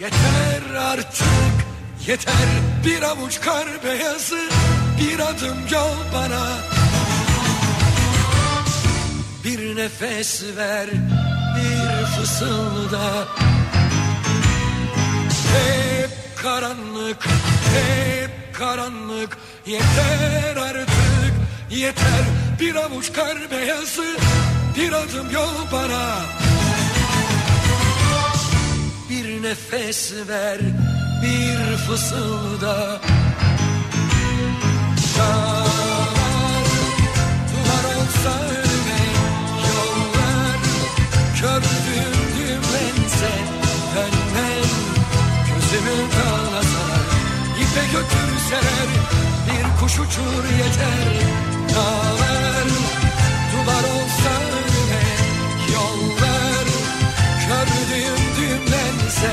Yeter artık yeter. Bir avuç kar beyazı bir adım yol bana. Bir nefes ver bir fısılda. Hep karanlık hep karanlık. Yeter artık yeter. Bir avuç kar beyazı bir adım yol bana nefes ver bir fısılda. Dağlar duvar olsa önüme Yollar kördüğüm düğümlense Dönmem gözümü dağlasalar İpe götürseler bir kuş uçur yeter. Dağlar duvar olsa önüme düğümlense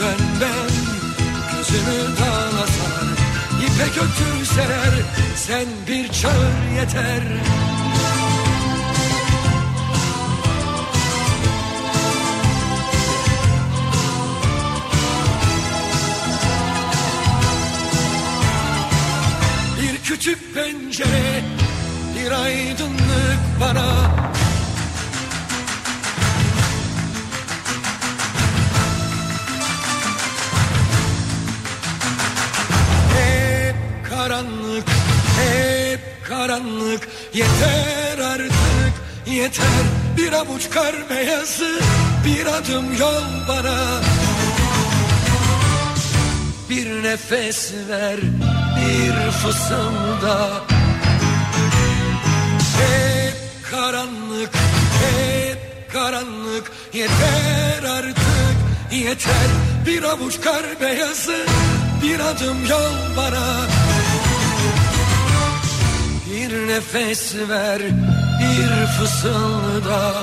Dönmem gözümü dağlasalar İpe götürseler sen bir çağır yeter. Bir küçük pencere bir aydınlık bana karanlık, hep karanlık. Yeter artık, yeter. Bir avuç kar beyazı, bir adım yol bana. Bir nefes ver, bir fısılda. Hep karanlık, hep karanlık. Yeter artık, yeter. Bir avuç kar beyazı, bir adım yol bana nefes ver, bir fısılda.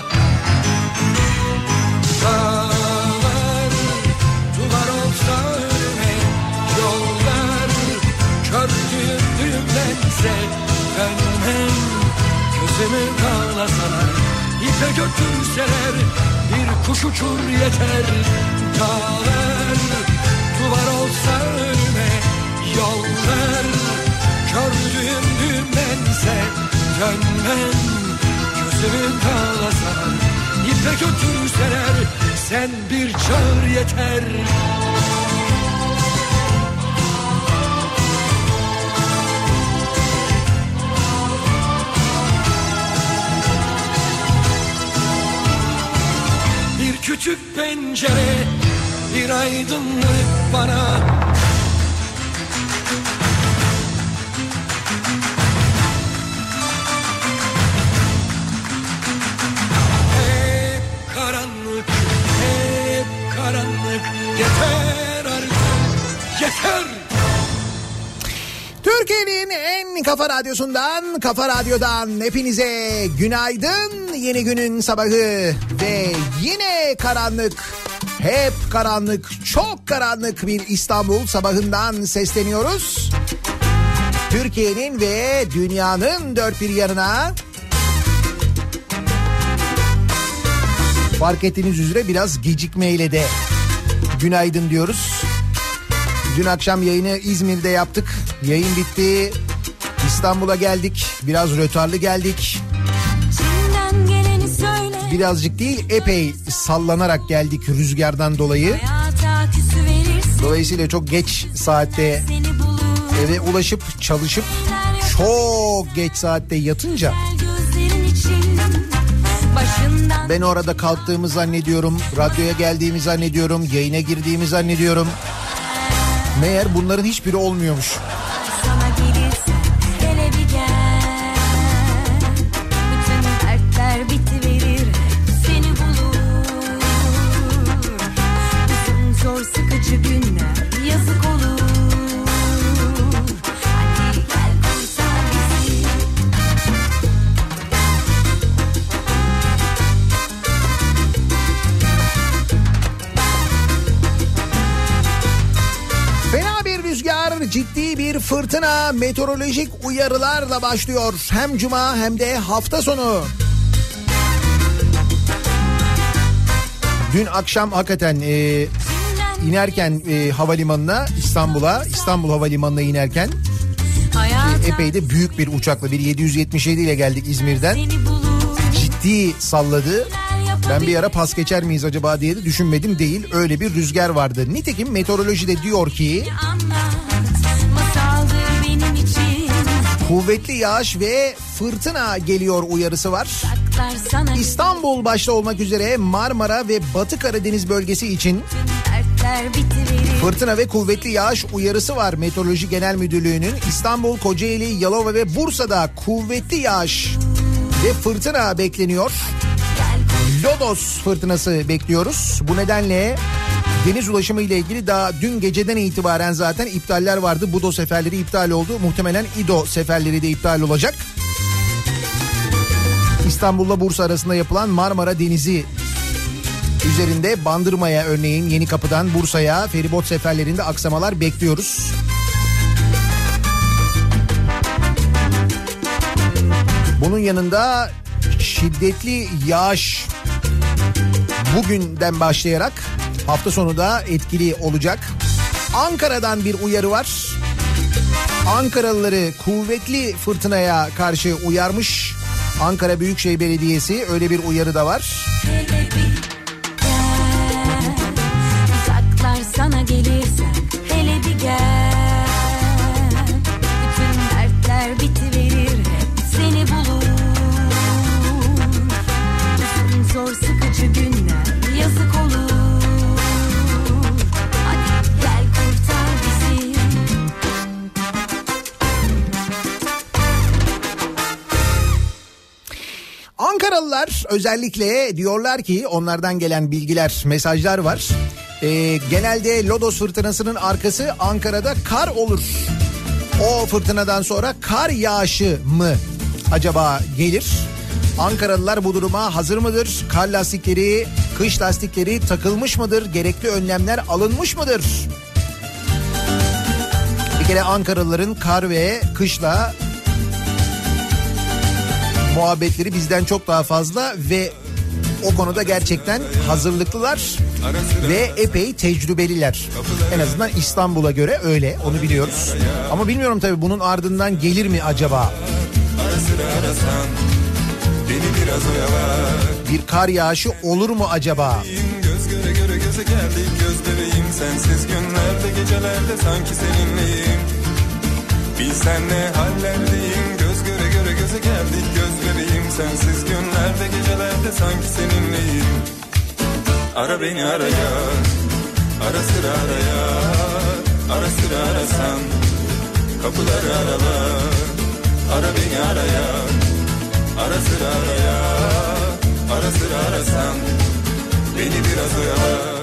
Dağlar, duvar olsa önüme Yollar, kördüğüm düğümlense Dönmem, gözümü dağlasalar İpe götürseler, bir kuş uçur yeter. Dağlar, duvar olsa önüme Yollar, kördüğüm düğümlense Dönmem, gözümü dağlasalar İpe götürseler, sen bir çağır yeter. Bir küçük pencere bir aydınlık bana Türkiye'nin en kafa radyosundan, kafa radyodan hepinize günaydın. Yeni günün sabahı ve yine karanlık, hep karanlık, çok karanlık bir İstanbul sabahından sesleniyoruz. Türkiye'nin ve dünyanın dört bir yanına fark ettiğiniz üzere biraz gecikmeyle de günaydın diyoruz. Dün akşam yayını İzmir'de yaptık. Yayın bitti. İstanbul'a geldik. Biraz rötarlı geldik. Birazcık değil epey sallanarak geldik rüzgardan dolayı. Dolayısıyla çok geç saatte eve ulaşıp çalışıp çok geç saatte yatınca. Başından ben orada kalktığımı zannediyorum. Radyoya geldiğimi zannediyorum. Yayına girdiğimi zannediyorum. Meğer bunların hiçbiri olmuyormuş. Fırtına, meteorolojik uyarılarla başlıyor. Hem cuma hem de hafta sonu. Dün akşam hakikaten e, inerken e, havalimanına İstanbul'a İstanbul Havalimanı'na inerken Hayata epey de büyük bir uçakla bir 777 ile geldik İzmir'den. Ciddi salladı. Ben bir ara pas geçer miyiz acaba diye de düşünmedim değil. Öyle bir rüzgar vardı. Nitekim meteorolojide diyor ki kuvvetli yağış ve fırtına geliyor uyarısı var. İstanbul başta olmak üzere Marmara ve Batı Karadeniz bölgesi için fırtına ve kuvvetli yağış uyarısı var Meteoroloji Genel Müdürlüğü'nün. İstanbul, Kocaeli, Yalova ve Bursa'da kuvvetli yağış ve fırtına bekleniyor. Lodos fırtınası bekliyoruz. Bu nedenle deniz ulaşımı ile ilgili daha dün geceden itibaren zaten iptaller vardı. Budo seferleri iptal oldu. Muhtemelen İdo seferleri de iptal olacak. İstanbul'la Bursa arasında yapılan Marmara Denizi üzerinde Bandırma'ya örneğin Yeni Kapı'dan Bursa'ya feribot seferlerinde aksamalar bekliyoruz. Bunun yanında şiddetli yağış bugünden başlayarak hafta sonu da etkili olacak. Ankara'dan bir uyarı var. Ankaralıları kuvvetli fırtınaya karşı uyarmış. Ankara Büyükşehir Belediyesi öyle bir uyarı da var. Ankaralılar özellikle diyorlar ki onlardan gelen bilgiler, mesajlar var. Ee, genelde Lodos fırtınasının arkası Ankara'da kar olur. O fırtınadan sonra kar yağışı mı acaba gelir? Ankaralılar bu duruma hazır mıdır? Kar lastikleri, kış lastikleri takılmış mıdır? Gerekli önlemler alınmış mıdır? Bir kere Ankaralıların kar ve kışla muhabbetleri bizden çok daha fazla ve o konuda gerçekten hazırlıklılar ve epey tecrübeliler. En azından İstanbul'a göre öyle onu biliyoruz. Ama bilmiyorum tabii bunun ardından gelir mi acaba? Bir kar yağışı olur mu acaba? Göz göre göre göze geldik göz Sensiz günlerde gecelerde sanki seninleyim Bilsen ne hallerdeyim Göz göre göre göze geldik bebeğim Sensiz günlerde gecelerde sanki seninleyim. Ara beni araya Ara sıra araya Ara sıra arasan Kapıları arala Ara beni araya Ara sıra araya Ara sıra arasan Beni biraz oyala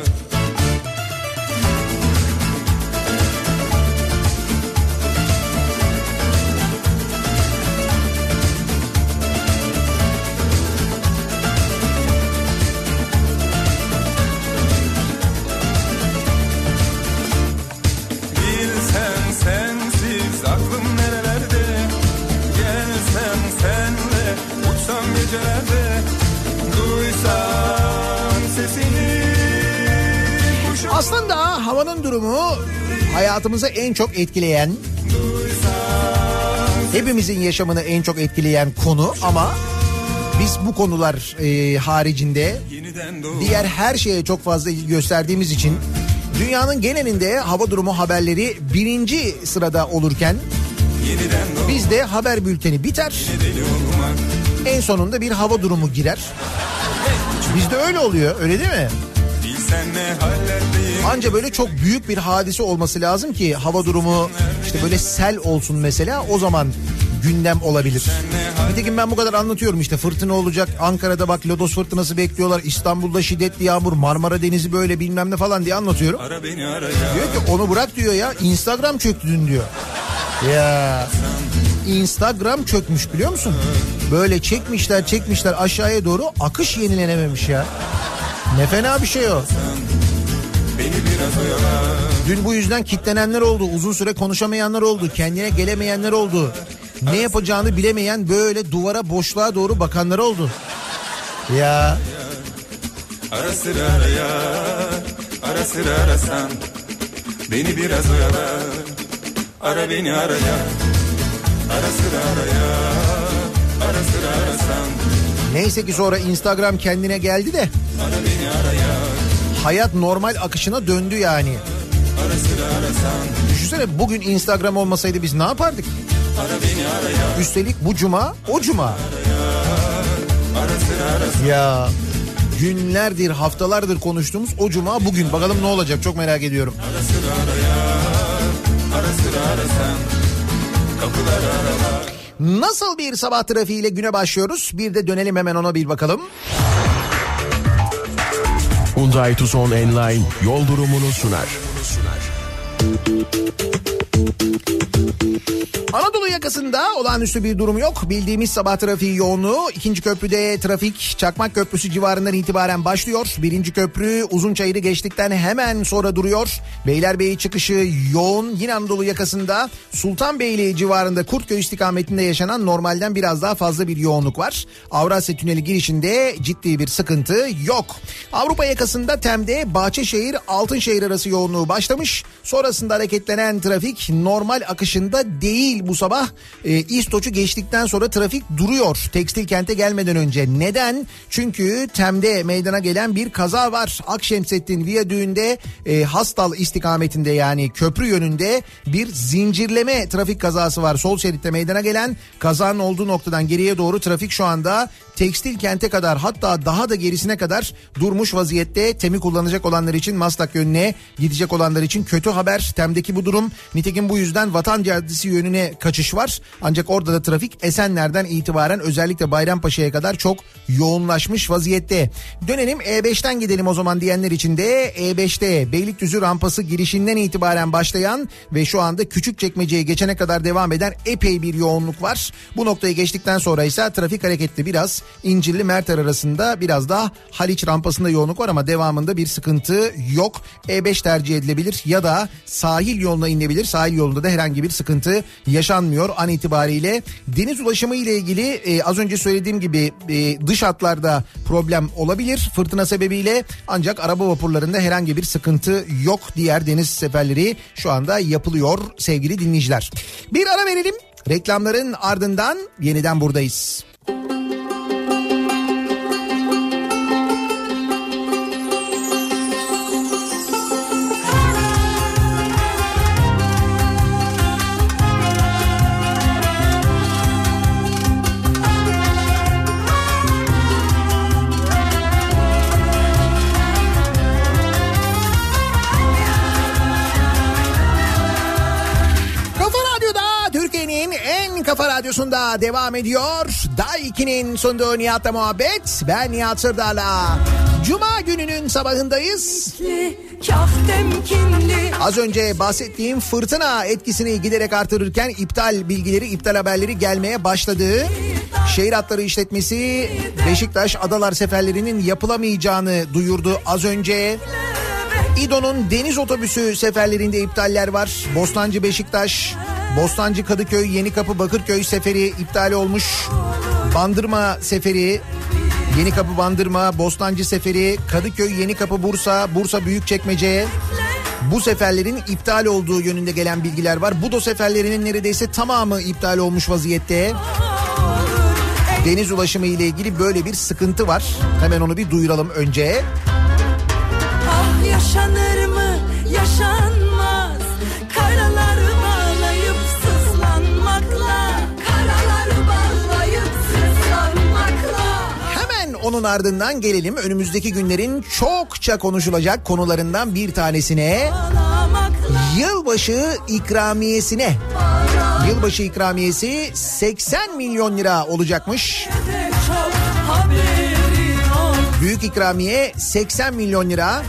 gecelerde Duysam sesini Aslında havanın durumu hayatımızı en çok etkileyen, hepimizin yaşamını en çok etkileyen konu ama biz bu konular e, haricinde diğer her şeye çok fazla gösterdiğimiz için dünyanın genelinde hava durumu haberleri birinci sırada olurken bizde haber bülteni biter en sonunda bir hava durumu girer. Bizde öyle oluyor öyle değil mi? Anca böyle çok büyük bir hadise olması lazım ki hava durumu işte böyle sel olsun mesela o zaman gündem olabilir. Nitekim ben bu kadar anlatıyorum işte fırtına olacak Ankara'da bak Lodos fırtınası bekliyorlar İstanbul'da şiddetli yağmur Marmara Denizi böyle bilmem ne falan diye anlatıyorum. Ara beni araya Diyor ki onu bırak diyor ya Instagram çöktü dün diyor. Ya Instagram çökmüş biliyor musun? Böyle çekmişler çekmişler aşağıya doğru akış yenilenememiş ya. Ne fena bir şey o. Dün bu yüzden kitlenenler oldu. Uzun süre konuşamayanlar oldu. Kendine gelemeyenler oldu. Ne yapacağını bilemeyen böyle duvara boşluğa doğru bakanlar oldu. Ya Ara sıra araya Ara sıra arasan Beni biraz oyala Ara beni araya Ara sıra araya Neyse ki sonra Instagram kendine geldi de. Hayat normal akışına döndü yani. Düşünsene bugün Instagram olmasaydı biz ne yapardık? Üstelik bu cuma o cuma. Ya günlerdir haftalardır konuştuğumuz o cuma bugün. Bakalım ne olacak? Çok merak ediyorum. Ara sıra araya Ara sıra arasan. Kapılar arala Nasıl bir sabah trafiğiyle güne başlıyoruz? Bir de dönelim hemen ona bir bakalım. Hyundai Tucson Enline yol durumunu sunar. Anadolu yakasında olağanüstü bir durum yok. Bildiğimiz sabah trafiği yoğunluğu. ikinci köprüde trafik Çakmak Köprüsü civarından itibaren başlıyor. Birinci köprü Uzunçayır'ı geçtikten hemen sonra duruyor. Beylerbeyi çıkışı yoğun. Yine Anadolu yakasında Sultanbeyli civarında Kurtköy istikametinde yaşanan normalden biraz daha fazla bir yoğunluk var. Avrasya Tüneli girişinde ciddi bir sıkıntı yok. Avrupa yakasında Tem'de Bahçeşehir Altınşehir arası yoğunluğu başlamış. Sonrasında hareketlenen trafik normal akışında değil bu sabah. E, İstoç'u geçtikten sonra trafik duruyor tekstil kente gelmeden önce. Neden? Çünkü Tem'de meydana gelen bir kaza var. Akşemsettin Viyadüğü'nde e, Hastal istikametinde yani köprü yönünde bir zincirleme trafik kazası var. Sol şeritte meydana gelen kazanın olduğu noktadan geriye doğru trafik şu anda tekstil kente kadar hatta daha da gerisine kadar durmuş vaziyette. Temi kullanacak olanlar için Maslak yönüne gidecek olanlar için kötü haber. Tem'deki bu durum nitekim bu yüzden Vatan Caddesi yönüne kaçış var. Ancak orada da trafik Esenler'den itibaren özellikle Bayrampaşa'ya kadar çok yoğunlaşmış vaziyette. Dönelim E5'ten gidelim o zaman diyenler için de E5'te Beylikdüzü rampası girişinden itibaren başlayan ve şu anda Küçükçekmece'ye geçene kadar devam eden epey bir yoğunluk var. Bu noktayı geçtikten sonra ise trafik hareketli biraz İncirli Merter arasında biraz daha Haliç rampasında yoğunluk var ama devamında bir sıkıntı yok. E5 tercih edilebilir ya da sahil yoluna inilebilir. Sahil yolunda da herhangi bir sıkıntı yaşanmıyor an itibariyle. Deniz ulaşımı ile ilgili e, az önce söylediğim gibi e, dış hatlarda problem olabilir fırtına sebebiyle ancak araba vapurlarında herhangi bir sıkıntı yok. Diğer deniz seferleri şu anda yapılıyor sevgili dinleyiciler. Bir ara verelim. Reklamların ardından yeniden buradayız. Kafa radyosunda devam ediyor. Day 2'nin sunduğu Nihat'la muhabbet. Ben Nihat Sırdar'la. Cuma gününün sabahındayız. Az önce bahsettiğim fırtına etkisini giderek artırırken iptal bilgileri, iptal haberleri gelmeye başladı. Şehir hatları işletmesi Beşiktaş Adalar seferlerinin yapılamayacağını duyurdu az önce. İdo'nun deniz otobüsü seferlerinde iptaller var. Bostancı Beşiktaş, Bostancı Kadıköy, Yenikapı Bakırköy seferi iptal olmuş. Bandırma seferi, Yenikapı Bandırma, Bostancı seferi, Kadıköy, Yenikapı Bursa, Bursa Büyükçekmece. Bu seferlerin iptal olduğu yönünde gelen bilgiler var. Budo seferlerinin neredeyse tamamı iptal olmuş vaziyette. Deniz ulaşımı ile ilgili böyle bir sıkıntı var. Hemen onu bir duyuralım önce. Ah yaşanır mı yaşanmaz onun ardından gelelim önümüzdeki günlerin çokça konuşulacak konularından bir tanesine. Yılbaşı ikramiyesine. Yılbaşı ikramiyesi 80 milyon lira olacakmış. Büyük ikramiye 80 milyon lira.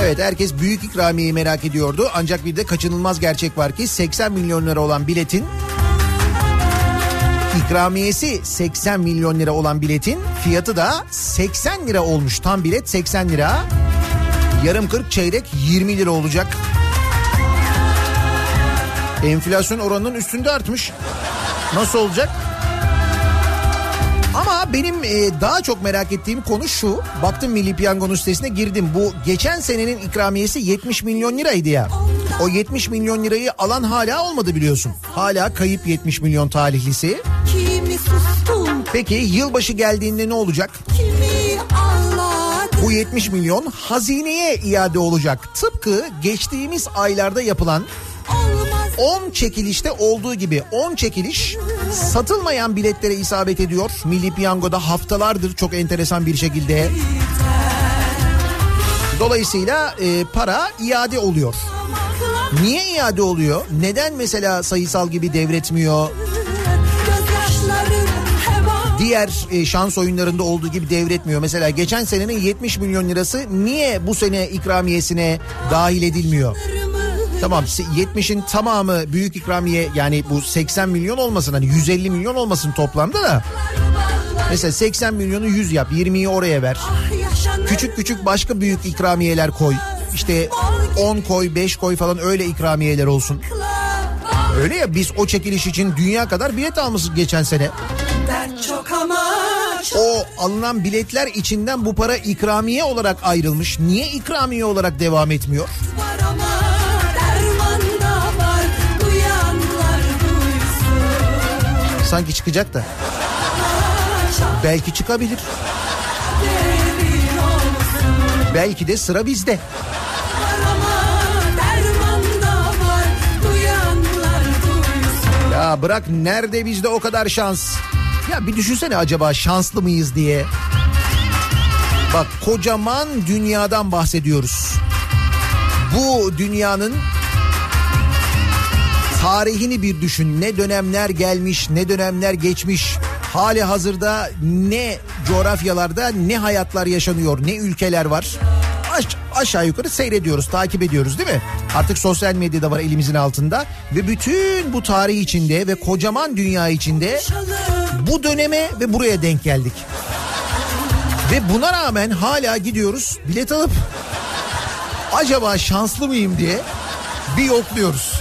Evet herkes büyük ikramiyeyi merak ediyordu. Ancak bir de kaçınılmaz gerçek var ki 80 milyon lira olan biletin ikramiyesi 80 milyon lira olan biletin fiyatı da 80 lira olmuş. Tam bilet 80 lira. Yarım 40 çeyrek 20 lira olacak. Enflasyon oranının üstünde artmış. Nasıl olacak? Ama benim e, daha çok merak ettiğim konu şu. Baktım Milli Piyango'nun sitesine girdim. Bu geçen senenin ikramiyesi 70 milyon liraydı ya. O 70 milyon lirayı alan hala olmadı biliyorsun. Hala kayıp 70 milyon talihlisi. Peki yılbaşı geldiğinde ne olacak? Bu 70 milyon hazineye iade olacak. Tıpkı geçtiğimiz aylarda yapılan Olmaz 10 çekilişte olduğu gibi 10 çekiliş satılmayan biletlere isabet ediyor. Milli Piyango'da haftalardır çok enteresan bir şekilde. Dolayısıyla e, para iade oluyor. Niye iade oluyor? Neden mesela sayısal gibi devretmiyor? Diğer e, şans oyunlarında olduğu gibi devretmiyor. Mesela geçen senenin 70 milyon lirası niye bu sene ikramiyesine dahil edilmiyor? Tamam se- 70'in tamamı büyük ikramiye yani bu 80 milyon olmasın hani 150 milyon olmasın toplamda da. Mesela 80 milyonu 100 yap 20'yi oraya ver. Küçük küçük başka büyük ikramiyeler koy. İşte 10 koy 5 koy falan öyle ikramiyeler olsun. Öyle ya biz o çekiliş için dünya kadar bilet almışız geçen sene. O alınan biletler içinden bu para ikramiye olarak ayrılmış. Niye ikramiye olarak devam etmiyor? Sanki çıkacak da. Belki çıkabilir. Belki de sıra bizde. Bırak nerede bizde o kadar şans. Ya bir düşünsene acaba şanslı mıyız diye. Bak kocaman dünyadan bahsediyoruz. Bu dünyanın tarihini bir düşün. Ne dönemler gelmiş, ne dönemler geçmiş. Hali hazırda ne coğrafyalarda ne hayatlar yaşanıyor, ne ülkeler var. Aş- aşağı yukarı seyrediyoruz, takip ediyoruz değil mi? Artık sosyal medyada var elimizin altında. Ve bütün bu tarih içinde ve kocaman dünya içinde bu döneme ve buraya denk geldik. Ve buna rağmen hala gidiyoruz bilet alıp acaba şanslı mıyım diye bir yokluyoruz.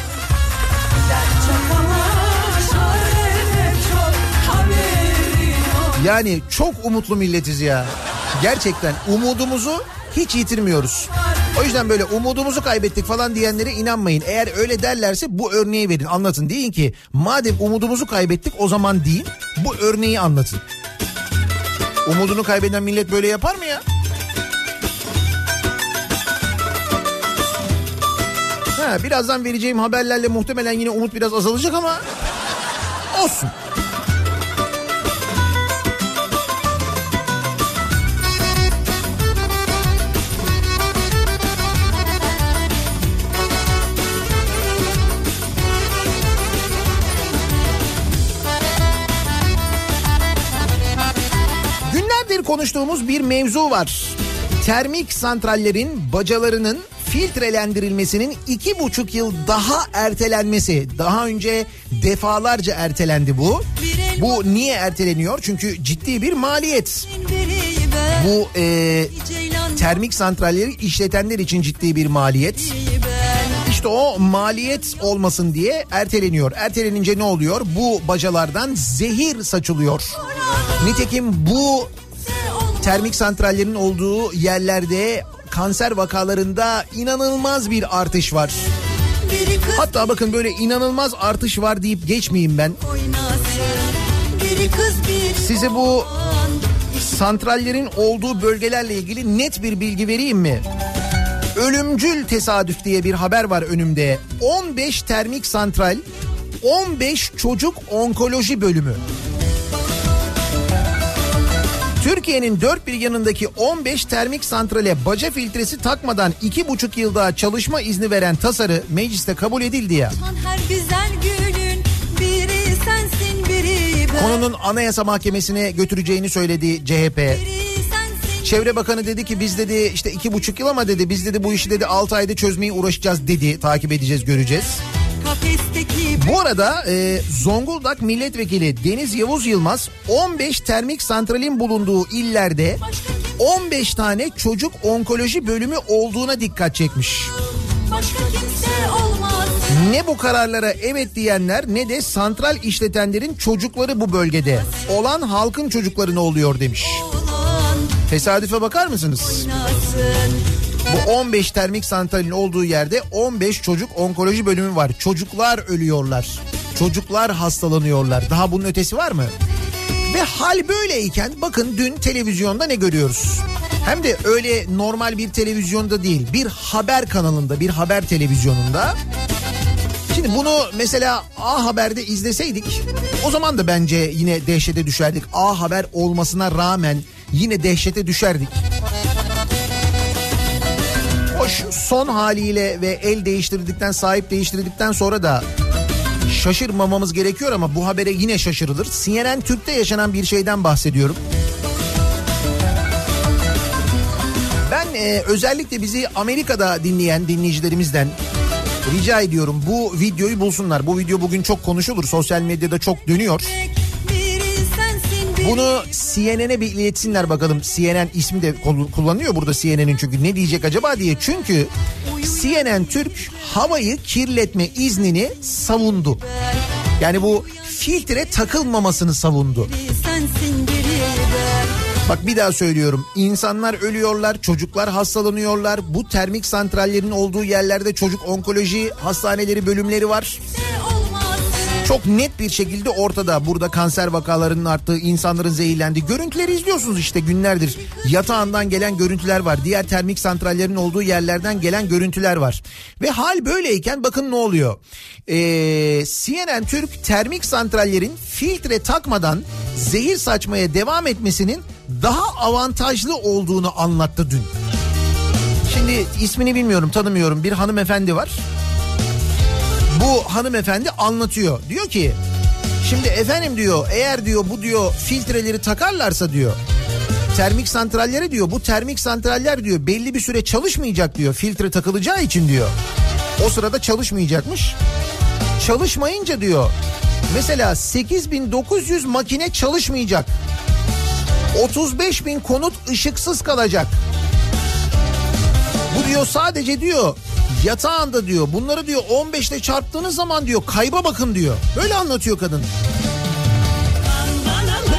Yani çok umutlu milletiz ya. Gerçekten umudumuzu hiç yitirmiyoruz. O yüzden böyle umudumuzu kaybettik falan diyenlere inanmayın. Eğer öyle derlerse bu örneği verin anlatın. Deyin ki madem umudumuzu kaybettik o zaman deyin bu örneği anlatın. Umudunu kaybeden millet böyle yapar mı ya? Ha, birazdan vereceğim haberlerle muhtemelen yine umut biraz azalacak ama olsun. Konuştuğumuz bir mevzu var. Termik santrallerin bacalarının filtrelendirilmesinin iki buçuk yıl daha ertelenmesi. Daha önce defalarca ertelendi bu. Bu niye erteleniyor? Çünkü ciddi bir maliyet. Bu e, termik santralleri işletenler için ciddi bir maliyet. İşte o maliyet olmasın diye erteleniyor. Ertelenince ne oluyor? Bu bacalardan zehir saçılıyor. Nitekim bu termik santrallerin olduğu yerlerde kanser vakalarında inanılmaz bir artış var. Hatta bakın böyle inanılmaz artış var deyip geçmeyeyim ben. Size bu santrallerin olduğu bölgelerle ilgili net bir bilgi vereyim mi? Ölümcül tesadüf diye bir haber var önümde. 15 termik santral, 15 çocuk onkoloji bölümü. Türkiye'nin dört bir yanındaki 15 termik santrale baca filtresi takmadan 2,5 yılda çalışma izni veren tasarı mecliste kabul edildi ya. her güzel günün Biri sensin biri ben Konunun anayasa mahkemesine götüreceğini söyledi CHP. Biri Çevre Bakanı dedi ki biz dedi işte iki buçuk yıl ama dedi biz dedi bu işi dedi 6 ayda çözmeye uğraşacağız dedi takip edeceğiz göreceğiz. kafesteki Bu arada e, Zonguldak Milletvekili Deniz Yavuz Yılmaz 15 termik santralin bulunduğu illerde 15 tane çocuk onkoloji bölümü olduğuna dikkat çekmiş. Ne bu kararlara evet diyenler ne de santral işletenlerin çocukları bu bölgede. Olan halkın çocukları ne oluyor demiş. Tesadüfe bakar mısınız? oynasın Bu 15 termik santralin olduğu yerde 15 çocuk onkoloji bölümü var. Çocuklar ölüyorlar. Çocuklar hastalanıyorlar. Daha bunun ötesi var mı? Ve hal böyleyken bakın dün televizyonda ne görüyoruz? Hem de öyle normal bir televizyonda değil, bir haber kanalında, bir haber televizyonunda. Şimdi bunu mesela A Haber'de izleseydik o zaman da bence yine dehşete düşerdik. A Haber olmasına rağmen yine dehşete düşerdik. Hoş son haliyle ve el değiştirdikten, sahip değiştirdikten sonra da şaşırmamamız gerekiyor ama bu habere yine şaşırılır. CNN Türk'te yaşanan bir şeyden bahsediyorum. Ben e, özellikle bizi Amerika'da dinleyen dinleyicilerimizden rica ediyorum bu videoyu bulsunlar. Bu video bugün çok konuşulur. Sosyal medyada çok dönüyor. Biri Bunu CNN'e bir iletsinler bakalım. CNN ismi de kullanıyor burada CNN'in çünkü ne diyecek acaba diye. Çünkü CNN Türk havayı kirletme iznini savundu. Yani bu filtre takılmamasını savundu. Bak bir daha söylüyorum. İnsanlar ölüyorlar, çocuklar hastalanıyorlar. Bu termik santrallerin olduğu yerlerde çocuk onkoloji hastaneleri, bölümleri var. olmaz Çok net bir şekilde ortada. Burada kanser vakalarının arttığı, insanların zehirlendiği görüntüleri izliyorsunuz işte günlerdir. Yatağından gelen görüntüler var. Diğer termik santrallerin olduğu yerlerden gelen görüntüler var. Ve hal böyleyken bakın ne oluyor. Ee, CNN Türk termik santrallerin filtre takmadan zehir saçmaya devam etmesinin daha avantajlı olduğunu anlattı dün. Şimdi ismini bilmiyorum, tanımıyorum. Bir hanımefendi var bu hanımefendi anlatıyor. Diyor ki şimdi efendim diyor eğer diyor bu diyor filtreleri takarlarsa diyor termik santrallere diyor bu termik santraller diyor belli bir süre çalışmayacak diyor filtre takılacağı için diyor. O sırada çalışmayacakmış. Çalışmayınca diyor mesela 8900 makine çalışmayacak. 35 bin konut ışıksız kalacak. Bu diyor sadece diyor yatağında diyor bunları diyor 15'te çarptığınız zaman diyor kayba bakın diyor. Böyle anlatıyor kadın.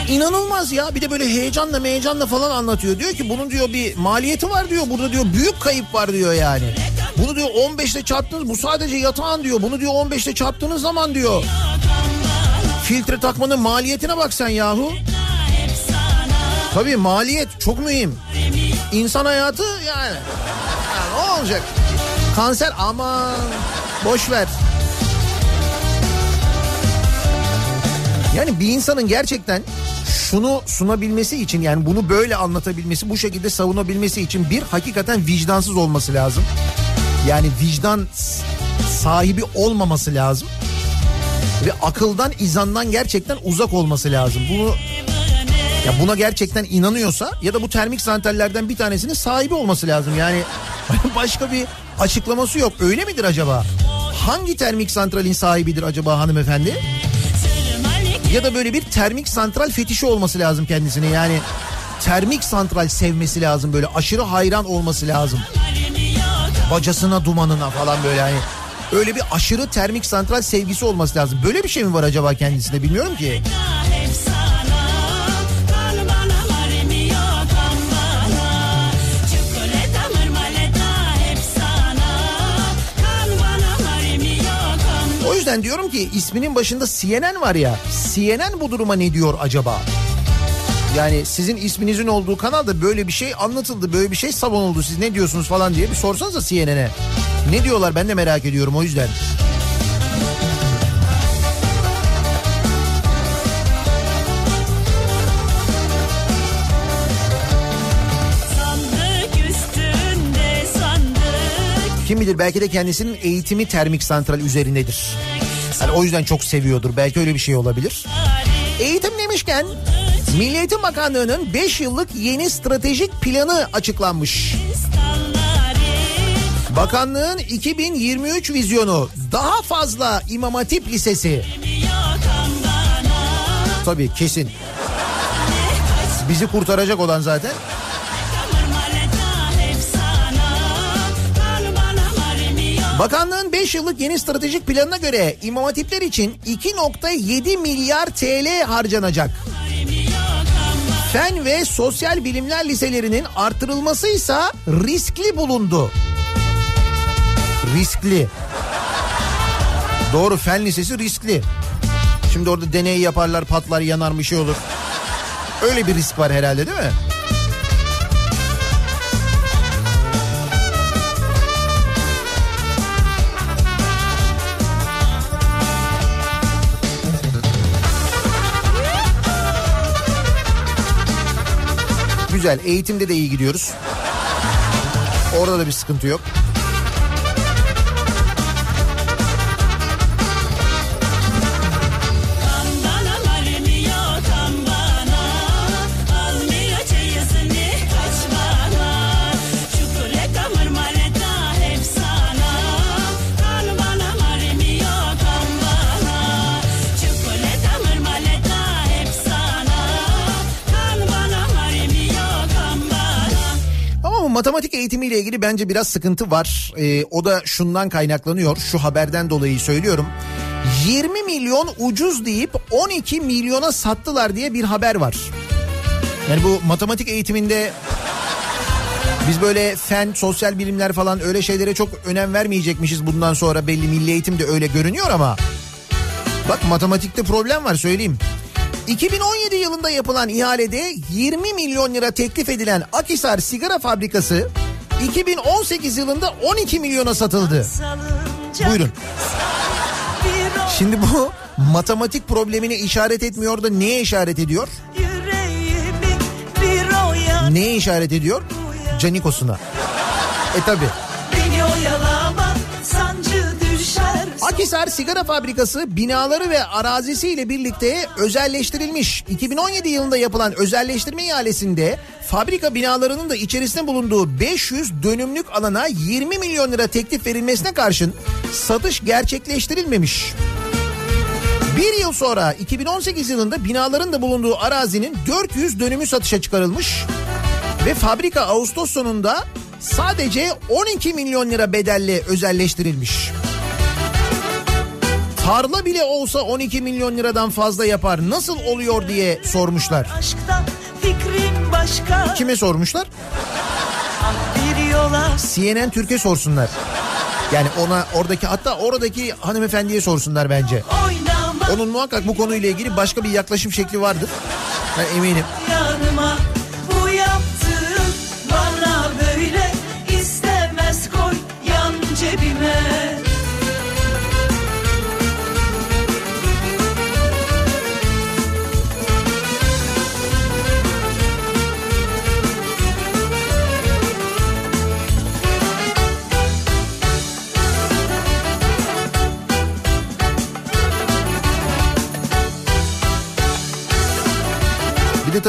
Bu İnanılmaz ya bir de böyle heyecanla heyecanla falan anlatıyor. Diyor ki bunun diyor bir maliyeti var diyor. Burada diyor büyük kayıp var diyor yani. Bunu diyor 15'te çarptınız bu sadece yatağın diyor. Bunu diyor 15'te çarptığınız zaman diyor. Filtre takmanın maliyetine bak sen yahu. Tabii maliyet çok mühim. İnsan hayatı yani. Ya ne olacak? Kanser aman boş ver. Yani bir insanın gerçekten şunu sunabilmesi için yani bunu böyle anlatabilmesi, bu şekilde savunabilmesi için bir hakikaten vicdansız olması lazım. Yani vicdan sahibi olmaması lazım. Ve akıldan, izandan gerçekten uzak olması lazım. Bunu ya buna gerçekten inanıyorsa ya da bu termik santrallerden bir tanesinin sahibi olması lazım. Yani başka bir açıklaması yok. Öyle midir acaba? Hangi termik santralin sahibidir acaba hanımefendi? Ya da böyle bir termik santral fetişi olması lazım kendisine. Yani termik santral sevmesi lazım böyle aşırı hayran olması lazım. Bacasına dumanına falan böyle hani öyle bir aşırı termik santral sevgisi olması lazım. Böyle bir şey mi var acaba kendisinde bilmiyorum ki. Yüzden diyorum ki isminin başında CNN var ya. CNN bu duruma ne diyor acaba? Yani sizin isminizin olduğu kanalda böyle bir şey anlatıldı, böyle bir şey savunuldu. Siz ne diyorsunuz falan diye bir sorsanıza CNN'e. Ne diyorlar ben de merak ediyorum o yüzden. Üstünde Kim bilir belki de kendisinin eğitimi termik santral üzerindedir. Yani o yüzden çok seviyordur. Belki öyle bir şey olabilir. Eğitim demişken Milli Eğitim Bakanlığı'nın 5 yıllık yeni stratejik planı açıklanmış. Bakanlığın 2023 vizyonu daha fazla İmam Hatip Lisesi. Tabii kesin. Bizi kurtaracak olan zaten. Bakanlığın 5 yıllık yeni stratejik planına göre imam hatipler için 2.7 milyar TL harcanacak. Fen ve sosyal bilimler liselerinin artırılması ise riskli bulundu. Riskli. Doğru fen lisesi riskli. Şimdi orada deney yaparlar patlar yanar bir şey olur. Öyle bir risk var herhalde değil mi? Güzel eğitimde de iyi gidiyoruz. Orada da bir sıkıntı yok. Eğitimiyle ilgili bence biraz sıkıntı var. Ee, o da şundan kaynaklanıyor. Şu haberden dolayı söylüyorum. 20 milyon ucuz deyip 12 milyona sattılar diye bir haber var. Yani bu matematik eğitiminde biz böyle fen, sosyal bilimler falan öyle şeylere çok önem vermeyecekmişiz bundan sonra belli milli eğitim de öyle görünüyor ama bak matematikte problem var söyleyeyim. 2017 yılında yapılan ihalede 20 milyon lira teklif edilen Akhisar sigara fabrikası 2018 yılında 12 milyona satıldı. Buyurun. Şimdi bu matematik problemine işaret etmiyor da neye işaret ediyor? Neye işaret ediyor? Canikosuna. E tabi. Akhisar Sigara Fabrikası binaları ve arazisiyle birlikte özelleştirilmiş. 2017 yılında yapılan özelleştirme ihalesinde fabrika binalarının da içerisinde bulunduğu 500 dönümlük alana 20 milyon lira teklif verilmesine karşın satış gerçekleştirilmemiş. Bir yıl sonra 2018 yılında binaların da bulunduğu arazinin 400 dönümü satışa çıkarılmış ve fabrika Ağustos sonunda sadece 12 milyon lira bedelle özelleştirilmiş. Tarla bile olsa 12 milyon liradan fazla yapar. Nasıl oluyor diye sormuşlar. Fikrim başka Kime sormuşlar? Yola CNN Türkiye sorsunlar. Yani ona oradaki hatta oradaki hanımefendiye sorsunlar bence. oynama Onun muhakkak bu konuyla ilgili başka bir yaklaşım şekli vardır. Ben eminim. yanıma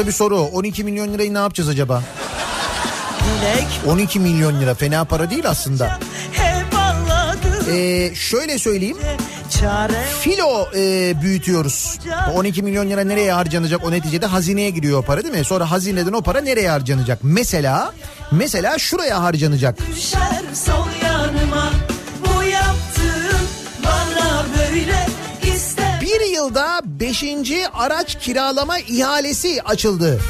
Bir de tabii soru 12 milyon lirayı ne yapacağız acaba? Dilek 12 milyon lira fena para değil aslında. Ee, şöyle söyleyeyim. Filo e, büyütüyoruz. Bu 12 milyon lira nereye harcanacak o neticede hazineye giriyor o para değil mi? Sonra hazineden o para nereye harcanacak? Mesela mesela şuraya harcanacak. düşer sol yanıma yılda 5. araç kiralama ihalesi açıldı.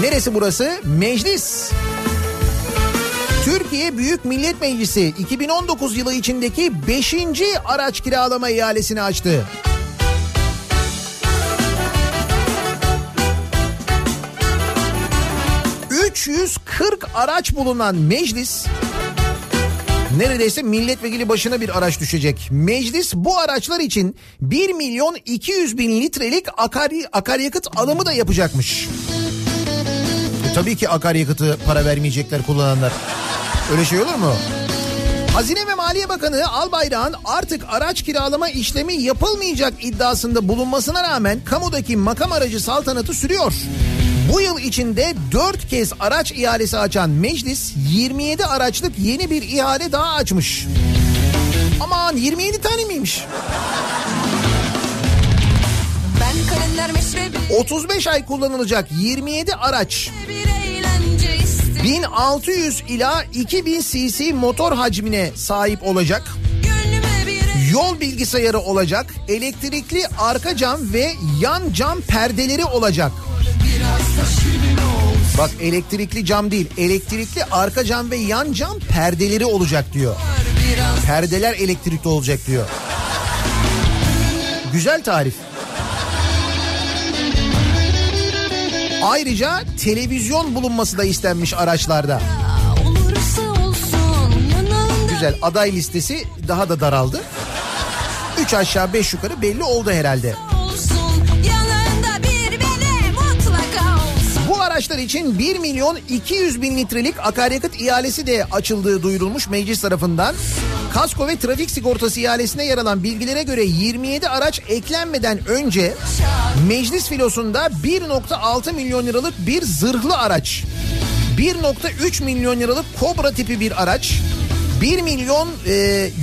Neresi burası? Meclis. Türkiye Büyük Millet Meclisi 2019 yılı içindeki 5. araç kiralama ihalesini açtı. ...340 araç bulunan meclis... Neredeyse milletvekili başına bir araç düşecek. Meclis bu araçlar için 1 milyon 200 bin litrelik akari, akaryakıt alımı da yapacakmış. E tabii ki akaryakıtı para vermeyecekler kullananlar. Öyle şey olur mu? Hazine ve Maliye Bakanı Albayrak'ın artık araç kiralama işlemi yapılmayacak iddiasında bulunmasına rağmen kamudaki makam aracı saltanatı sürüyor. Bu yıl içinde 4 kez araç ihalesi açan meclis 27 araçlık yeni bir ihale daha açmış. Aman 27 tane miymiş? Ben kalender meşrebi 35 ay kullanılacak 27 araç. bir eğlence isterim 1600 ila 2000 cc motor hacmine sahip olacak. Yol bilgisayarı olacak. Elektrikli arka cam ve yan cam perdeleri olacak. Bak elektrikli cam değil, elektrikli arka cam ve yan cam perdeleri olacak diyor. Perdeler elektrikli olacak diyor. Güzel tarif. Ayrıca televizyon bulunması da istenmiş araçlarda. olsun Güzel aday listesi daha da daraldı. 3 aşağı 5 yukarı belli oldu herhalde. Bu araçlar için 1 milyon 200 bin litrelik akaryakıt ihalesi de açıldığı duyurulmuş meclis tarafından. Kasko ve trafik sigortası ihalesine yer alan bilgilere göre 27 araç eklenmeden önce meclis filosunda 1.6 milyon liralık bir zırhlı araç, 1.3 milyon liralık kobra tipi bir araç, 1 milyon e,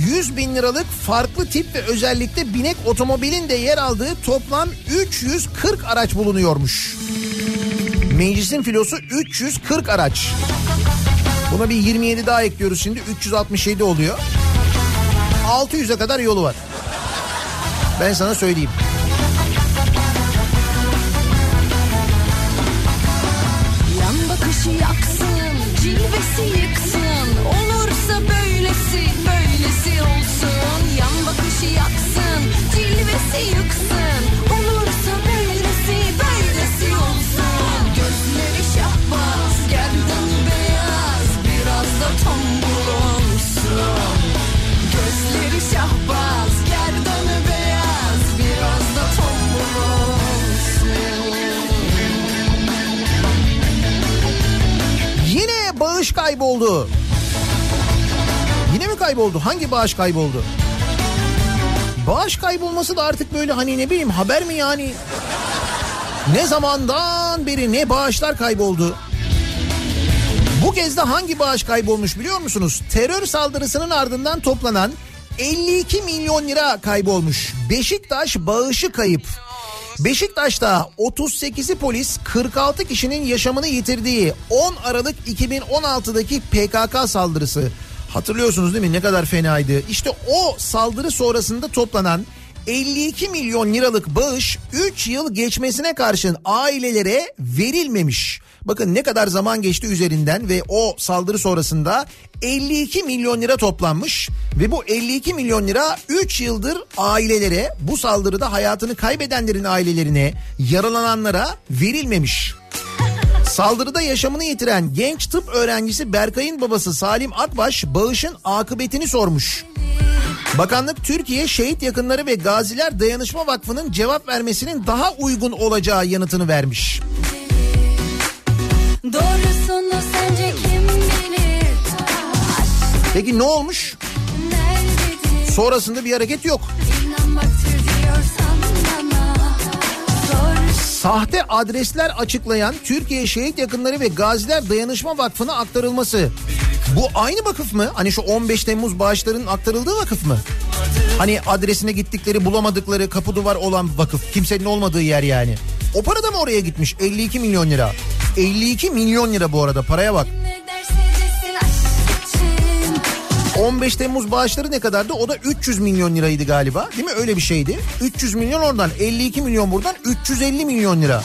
100 bin liralık farklı tip ve özellikle binek otomobilin de yer aldığı toplam 340 araç bulunuyormuş. Meclisin filosu 340 araç. Buna bir 27 daha ekliyoruz şimdi 367 oluyor. 600'e kadar yolu var. Ben sana söyleyeyim. Kayboldu? Hangi bağış kayboldu? Bağış kaybolması da artık böyle hani ne bileyim haber mi yani? Ne zamandan beri ne bağışlar kayboldu? Bu kez de hangi bağış kaybolmuş biliyor musunuz? Terör saldırısının ardından toplanan 52 milyon lira kaybolmuş. Beşiktaş bağışı kayıp. Beşiktaş'ta 38'i polis 46 kişinin yaşamını yitirdiği 10 Aralık 2016'daki PKK saldırısı. Hatırlıyorsunuz değil mi ne kadar fenaydı? İşte o saldırı sonrasında toplanan 52 milyon liralık bağış 3 yıl geçmesine karşın ailelere verilmemiş. Bakın ne kadar zaman geçti üzerinden ve o saldırı sonrasında 52 milyon lira toplanmış ve bu 52 milyon lira 3 yıldır ailelere bu saldırıda hayatını kaybedenlerin ailelerine yaralananlara verilmemiş. Saldırıda yaşamını yitiren genç tıp öğrencisi Berkay'ın babası Salim Akbaş bağışın akıbetini sormuş. Bakanlık Türkiye Şehit Yakınları ve Gaziler Dayanışma Vakfı'nın cevap vermesinin daha uygun olacağı yanıtını vermiş. Doğrusunu sence kim bilir? Peki ne olmuş? Sonrasında bir hareket yok. İnanmaktır Sahte adresler açıklayan Türkiye Şehit Yakınları ve Gaziler Dayanışma Vakfı'na aktarılması. Bu aynı vakıf mı? Hani şu 15 Temmuz bağışlarının aktarıldığı vakıf mı? Hani adresine gittikleri bulamadıkları kapı duvar olan vakıf. Kimsenin olmadığı yer yani. O para da mı oraya gitmiş? 52 milyon lira. 52 milyon lira bu arada paraya bak. 15 Temmuz bağışları ne kadardı? O da 300 milyon liraydı galiba. Değil mi? Öyle bir şeydi. 300 milyon oradan, 52 milyon buradan, 350 milyon lira.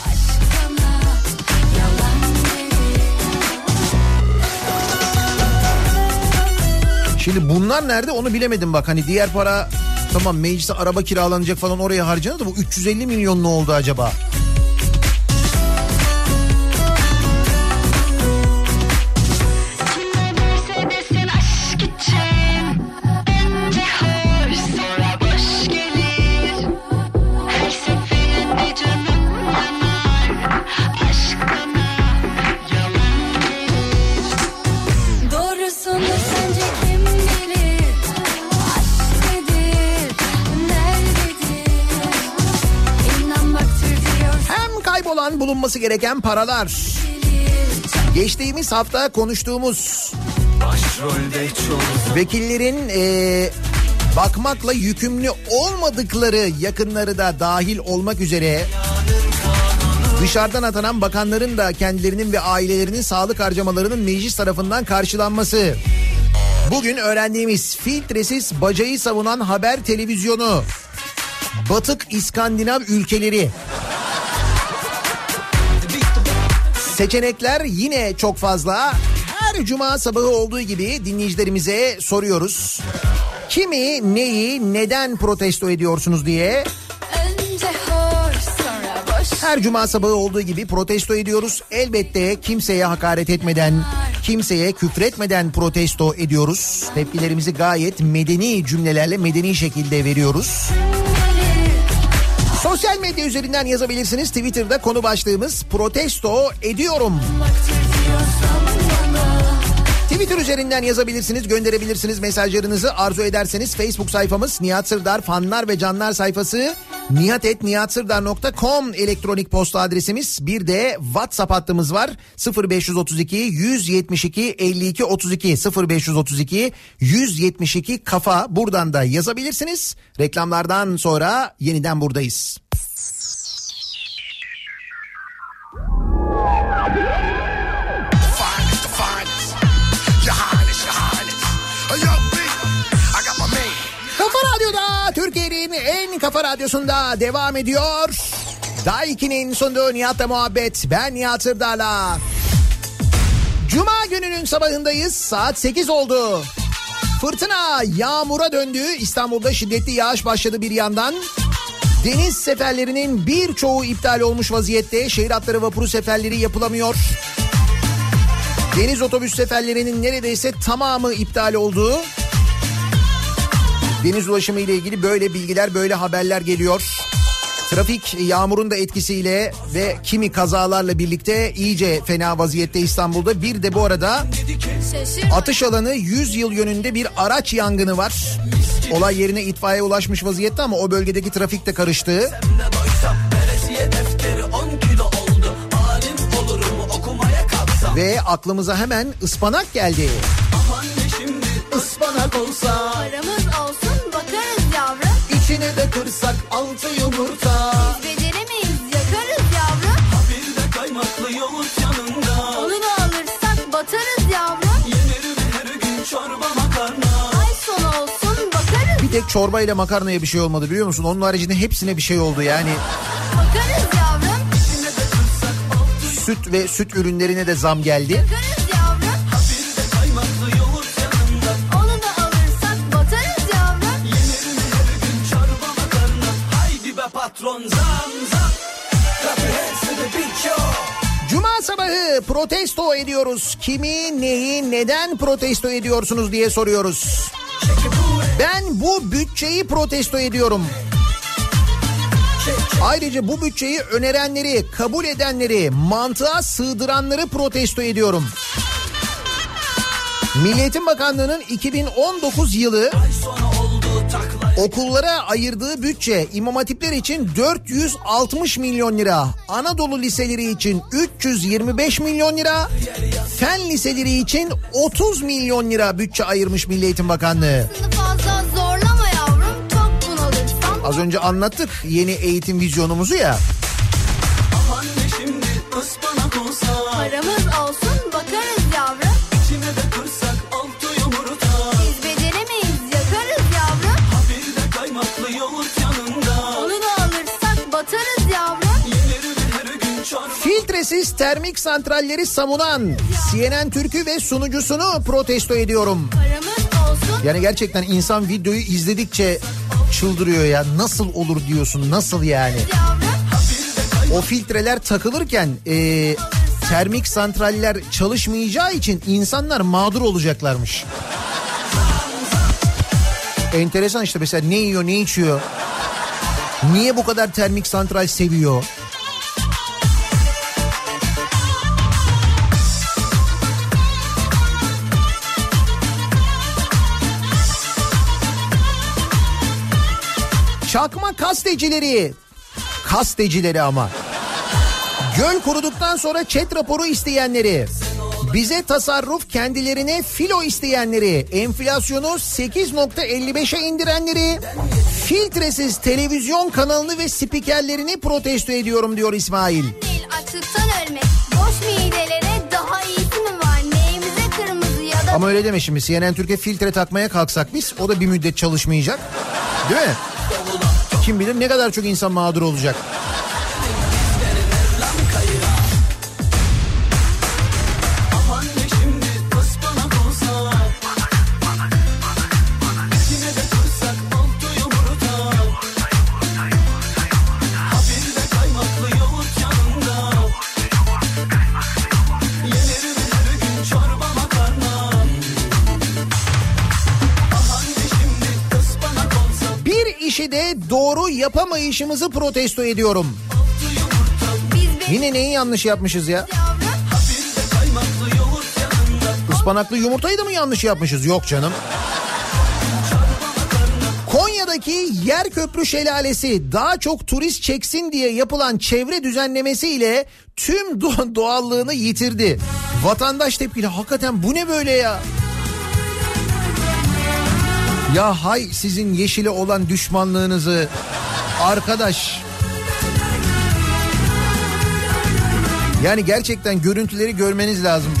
Şimdi bunlar nerede onu bilemedim bak. Hani diğer para tamam meclise araba kiralanacak falan oraya harcanır da bu 350 milyon ne oldu acaba? Bulunması gereken paralar. Geçtiğimiz hafta konuştuğumuz vekillerin eee, bakmakla yükümlü olmadıkları yakınları da dahil olmak üzere Dışarıdan atanan bakanların da kendilerinin ve ailelerinin sağlık harcamalarının meclis tarafından karşılanması. Bugün öğrendiğimiz filtresiz bacayı savunan haber televizyonu. Batık İskandinav ülkeleri. Seçenekler yine çok fazla. Her cuma sabahı olduğu gibi dinleyicilerimize soruyoruz. Kimi, neyi, neden protesto ediyorsunuz diye. Her cuma sabahı olduğu gibi protesto ediyoruz. Elbette kimseye hakaret etmeden, kimseye küfretmeden protesto ediyoruz. Tepkilerimizi gayet medeni cümlelerle, medeni şekilde veriyoruz. Sosyal medya üzerinden yazabilirsiniz. Twitter'da konu başlığımız protesto ediyorum. Twitter üzerinden yazabilirsiniz, gönderebilirsiniz mesajlarınızı arzu ederseniz Facebook sayfamız Nihat Sırdar fanlar ve canlar sayfası nihatetnihatsırdar.com elektronik posta adresimiz. Bir de WhatsApp hattımız var 0532 172 52 32 0532 172 kafa buradan da yazabilirsiniz. Reklamlardan sonra yeniden buradayız. En kafa radyosunda devam ediyor. Daiki'nin sunduğu Nihat'la muhabbet. Ben Nihat Sırdar'la. Cuma gününün sabahındayız. Saat 8 oldu. Fırtına yağmura döndü. İstanbul'da şiddetli yağış başladı bir yandan. Deniz seferlerinin birçoğu iptal olmuş vaziyette. Şehir hatları vapuru seferleri yapılamıyor. Deniz otobüs seferlerinin neredeyse tamamı iptal oldu. Deniz ulaşımı ile ilgili böyle bilgiler, böyle haberler geliyor. Trafik yağmurun da etkisiyle ve kimi kazalarla birlikte iyice fena vaziyette İstanbul'da. Bir de bu arada atış alanı 100 yıl yönünde bir araç yangını var. Olay yerine itfaiye ulaşmış vaziyette ama o bölgedeki trafik de karıştı. Ve aklımıza hemen ıspanak geldi. Ispanak olsa paramız olsun bakarız yavrum içine de kırsak altı yumurta. Beceremeyiz yakarız yavrum Bir de kaymaklı yoğurt yanında Onu da alırsak batarız yavrum Yenir her gün çorba makarna Ay sonu olsun bakarız Bir tek çorbayla makarnaya bir şey olmadı biliyor musun? Onun haricinde hepsine bir şey oldu yani. bakarız yavrum Süt ve süt ürünlerine de zam geldi. Bakarız protesto ediyoruz. Kimi, neyi, neden protesto ediyorsunuz diye soruyoruz. Ben bu bütçeyi protesto ediyorum. Ayrıca bu bütçeyi önerenleri, kabul edenleri, mantığa sığdıranları protesto ediyorum. Milli Eğitim Bakanlığı'nın 2019 yılı okullara ayırdığı bütçe İmam Hatipler için 460 milyon lira, Anadolu liseleri için 325 milyon lira, fen liseleri için 30 milyon lira bütçe ayırmış Milli Eğitim Bakanlığı. Yavrum Az önce anlattık yeni eğitim vizyonumuzu ya. Aman şimdi ıspanak olsa Paramız çorba Filtresiz termik santralleri savunan CNN Türk'ü ve sunucusunu protesto ediyorum. Yani gerçekten insan videoyu izledikçe çıldırıyor ya. Nasıl olur diyorsun nasıl yani? O filtreler takılırken e, termik santraller çalışmayacağı için insanlar mağdur olacaklarmış. Enteresan işte mesela ne yiyor ne içiyor. Niye bu kadar termik santral seviyor? Çakma kastecileri. Kastecileri ama. Göl kuruduktan sonra çet raporu isteyenleri. Bize tasarruf kendilerine filo isteyenleri, enflasyonu 8.55'e indirenleri, filtresiz televizyon kanalını ve spikerlerini protesto ediyorum diyor İsmail. Değil açlıktan ölmek. Boş midelere daha iyisi mi var? Neyimize kırmızı ya da Ama öyle deme şimdi CNN Türkiye filtre takmaya kalksak biz o da bir müddet çalışmayacak. Değil mi? Kim bilir ne kadar çok insan mağdur olacak. Yapamayışımızı protesto ediyorum. Yine neyi yanlış yapmışız ya? Ispanaklı yumurtayı da mı yanlış yapmışız? Yok canım. Konya'daki Yerköprü Şelalesi daha çok turist çeksin diye yapılan çevre düzenlemesiyle tüm do- doğallığını yitirdi. Vatandaş tepkili. Hakikaten bu ne böyle ya? Ya hay sizin yeşile olan düşmanlığınızı arkadaş. Yani gerçekten görüntüleri görmeniz lazım.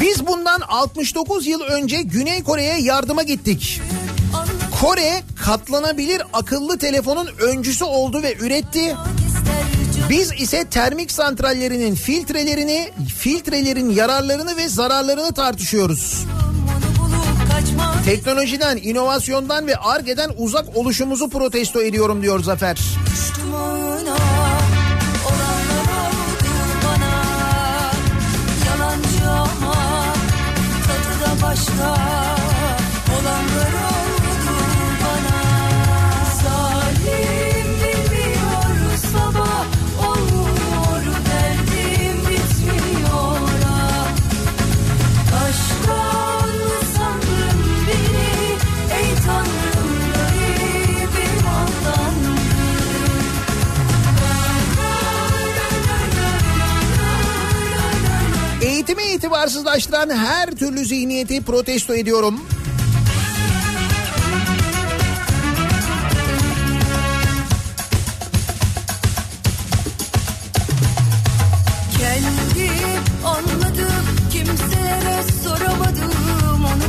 Biz bundan 69 yıl önce Güney Kore'ye yardıma gittik. Kore katlanabilir akıllı telefonun öncüsü oldu ve üretti. Biz ise termik santrallerinin filtrelerini, filtrelerin yararlarını ve zararlarını tartışıyoruz. Teknolojiden, inovasyondan ve argeden uzak oluşumuzu protesto ediyorum diyor Zafer. Başka Eğitimi itibarsızlaştıran her türlü zihniyeti protesto ediyorum.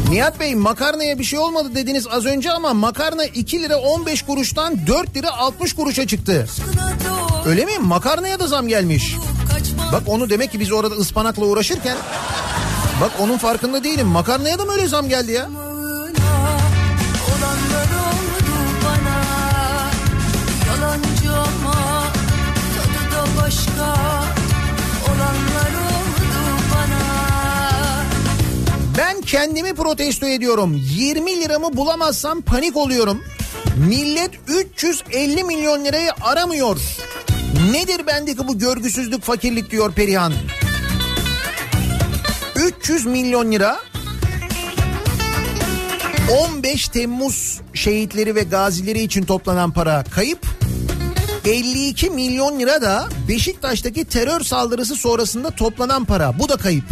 Nihat Bey makarnaya bir şey olmadı dediniz az önce ama makarna 2 lira 15 kuruştan 4 lira 60 kuruşa çıktı. Öyle mi? Makarnaya da zam gelmiş. Bak onu demek ki biz orada ıspanakla uğraşırken bak onun farkında değilim. Makarnaya da mı öyle zam geldi ya? Ben kendimi protesto ediyorum. 20 liramı bulamazsam panik oluyorum. Millet 350 milyon lirayı aramıyor. Nedir bendeki bu görgüsüzlük, fakirlik diyor Perihan. 300 milyon lira 15 Temmuz şehitleri ve gazileri için toplanan para kayıp. 52 milyon lira da Beşiktaş'taki terör saldırısı sonrasında toplanan para. Bu da kayıp.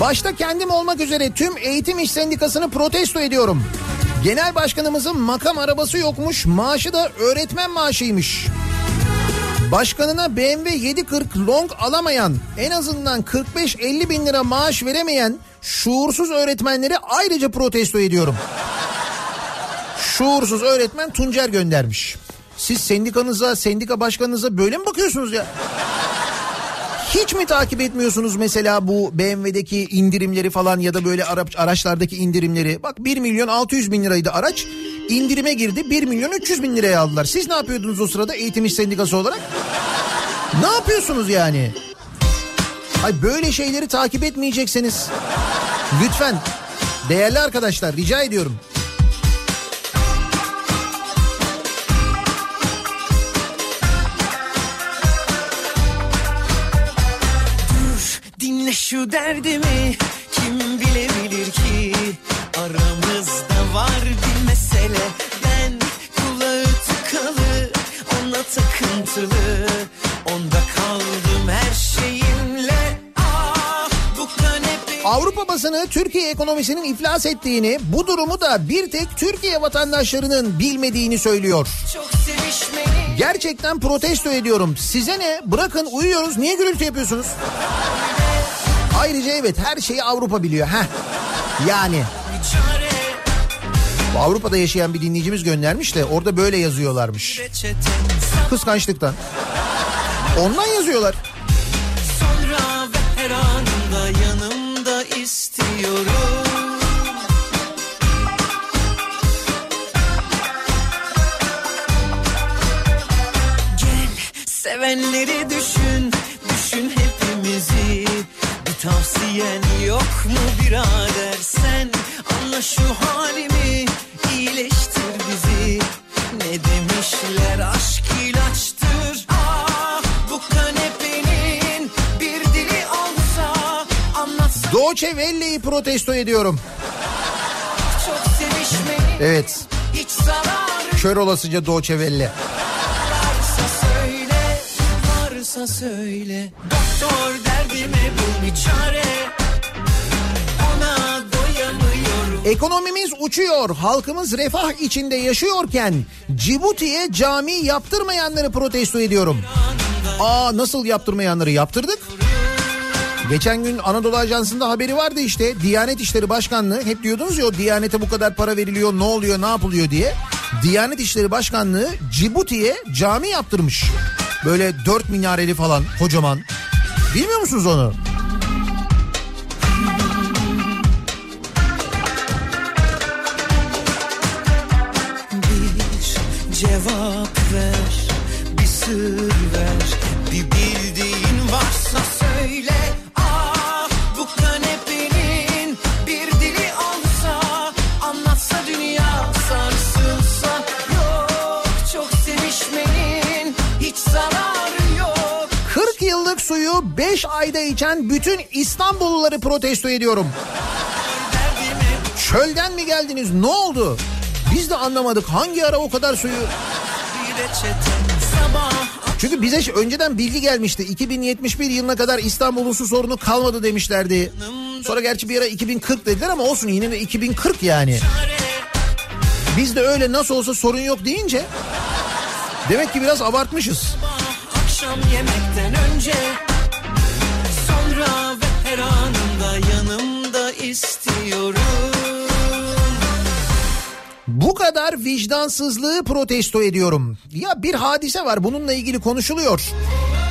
Başta kendim olmak üzere tüm eğitim iş sendikasını protesto ediyorum. Genel başkanımızın makam arabası yokmuş, maaşı da öğretmen maaşıymış. Başkanına BMW 740 long alamayan, en azından 45-50 bin lira maaş veremeyen şuursuz öğretmenleri ayrıca protesto ediyorum. Şuursuz öğretmen Tuncer göndermiş. Siz sendikanıza, sendika başkanınıza böyle mi bakıyorsunuz ya? Hiç mi takip etmiyorsunuz mesela bu BMW'deki indirimleri falan ya da böyle ara- araçlardaki indirimleri? Bak 1 milyon 600 bin liraydı araç. indirime girdi 1 milyon 300 bin liraya aldılar. Siz ne yapıyordunuz o sırada eğitim iş sendikası olarak? Ne yapıyorsunuz yani? Ay böyle şeyleri takip etmeyecekseniz lütfen değerli arkadaşlar rica ediyorum. Şu derdimi kim bilebilir ki Aramızda var bir mesele Ben kulağı tıkalı Ona takıntılı Onda kaldım her şeyimle Ah Avrupa basını Türkiye ekonomisinin iflas ettiğini, bu durumu da bir tek Türkiye vatandaşlarının bilmediğini söylüyor. çok Gerçekten protesto ediyorum. Size ne? Bırakın uyuyoruz. Niye gürültü yapıyorsunuz? Ayrıca evet her şeyi Avrupa biliyor. Heh. Yani Avrupa'da yaşayan bir dinleyicimiz göndermiş de orada böyle yazıyorlarmış. Kıskançlıktan. Ondan yazıyorlar. Sonra ve her anında yanımda istiyorum sevenleri düşün, tavsiyen yok mu birader sen Anla şu halimi, iyileştir bizi Ne demişler aşk ilaçtır Ah bu kanepenin bir dili olsa Anlatsa Doğçe Welle'yi protesto ediyorum. çok sevişmenin Evet. Kör olasıca Doğçe Welle. Varsa söyle Doktor derdime bul bir çare Ona doyamıyorum Ekonomimiz uçuyor. Halkımız refah içinde yaşıyorken Cibuti'ye cami yaptırmayanları protesto ediyorum. Aa nasıl yaptırmayanları yaptırdık? Geçen gün Anadolu Ajansı'nda haberi vardı işte. Diyanet İşleri Başkanlığı hep diyordunuz ya o Diyanete bu kadar para veriliyor ne oluyor ne yapılıyor diye. Diyanet İşleri Başkanlığı Cibuti'ye cami yaptırmış. Böyle dört minareli falan kocaman. Bilmiyor musunuz onu? Cevap ver Bir sır ver Bir bildiğin varsa söyle 5 ayda içen bütün İstanbulluları protesto ediyorum. Çölden mi geldiniz? Ne oldu? Biz de anlamadık hangi ara o kadar suyu... Çünkü bize önceden bilgi gelmişti. 2071 yılına kadar İstanbul'un su sorunu kalmadı demişlerdi. Sonra gerçi bir ara 2040 dediler ama olsun yine de 2040 yani. Biz de öyle nasıl olsa sorun yok deyince demek ki biraz abartmışız. akşam yemekten önce Bu kadar vicdansızlığı protesto ediyorum. Ya bir hadise var bununla ilgili konuşuluyor.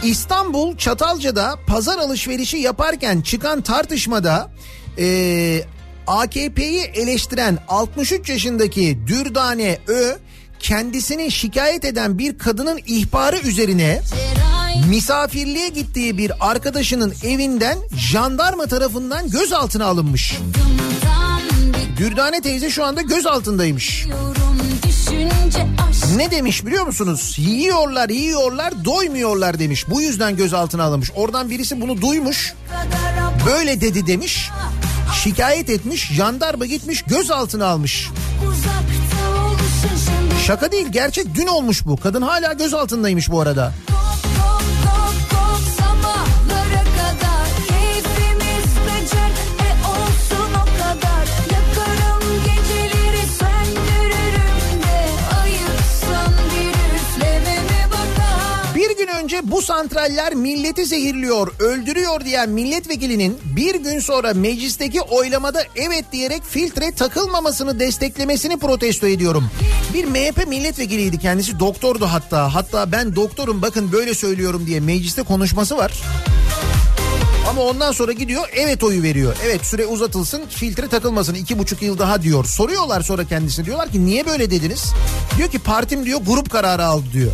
İstanbul Çatalca'da pazar alışverişi yaparken çıkan tartışmada eee, AKP'yi eleştiren 63 yaşındaki Dürdane Ö kendisini şikayet eden bir kadının ihbarı üzerine misafirliğe gittiği bir arkadaşının evinden jandarma tarafından gözaltına alınmış. Dürdane teyze şu anda gözaltındaymış. Ne demiş biliyor musunuz? Yiyorlar yiyorlar doymuyorlar demiş. Bu yüzden gözaltına alınmış. Oradan birisi bunu duymuş. Böyle dedi demiş. Şikayet etmiş. Jandarma gitmiş gözaltına almış. Şaka değil gerçek dün olmuş bu. Kadın hala gözaltındaymış bu arada. Bir gün önce bu santraller milleti zehirliyor, öldürüyor diyen milletvekilinin bir gün sonra meclisteki oylamada evet diyerek filtre takılmamasını desteklemesini protesto ediyorum. Bir MHP milletvekiliydi kendisi doktordu hatta. Hatta ben doktorum bakın böyle söylüyorum diye mecliste konuşması var. Ama ondan sonra gidiyor evet oyu veriyor. Evet süre uzatılsın filtre takılmasın iki buçuk yıl daha diyor. Soruyorlar sonra kendisine diyorlar ki niye böyle dediniz? Diyor ki partim diyor grup kararı aldı diyor.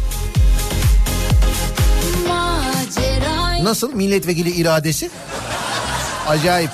Nasıl milletvekili iradesi? Acayip.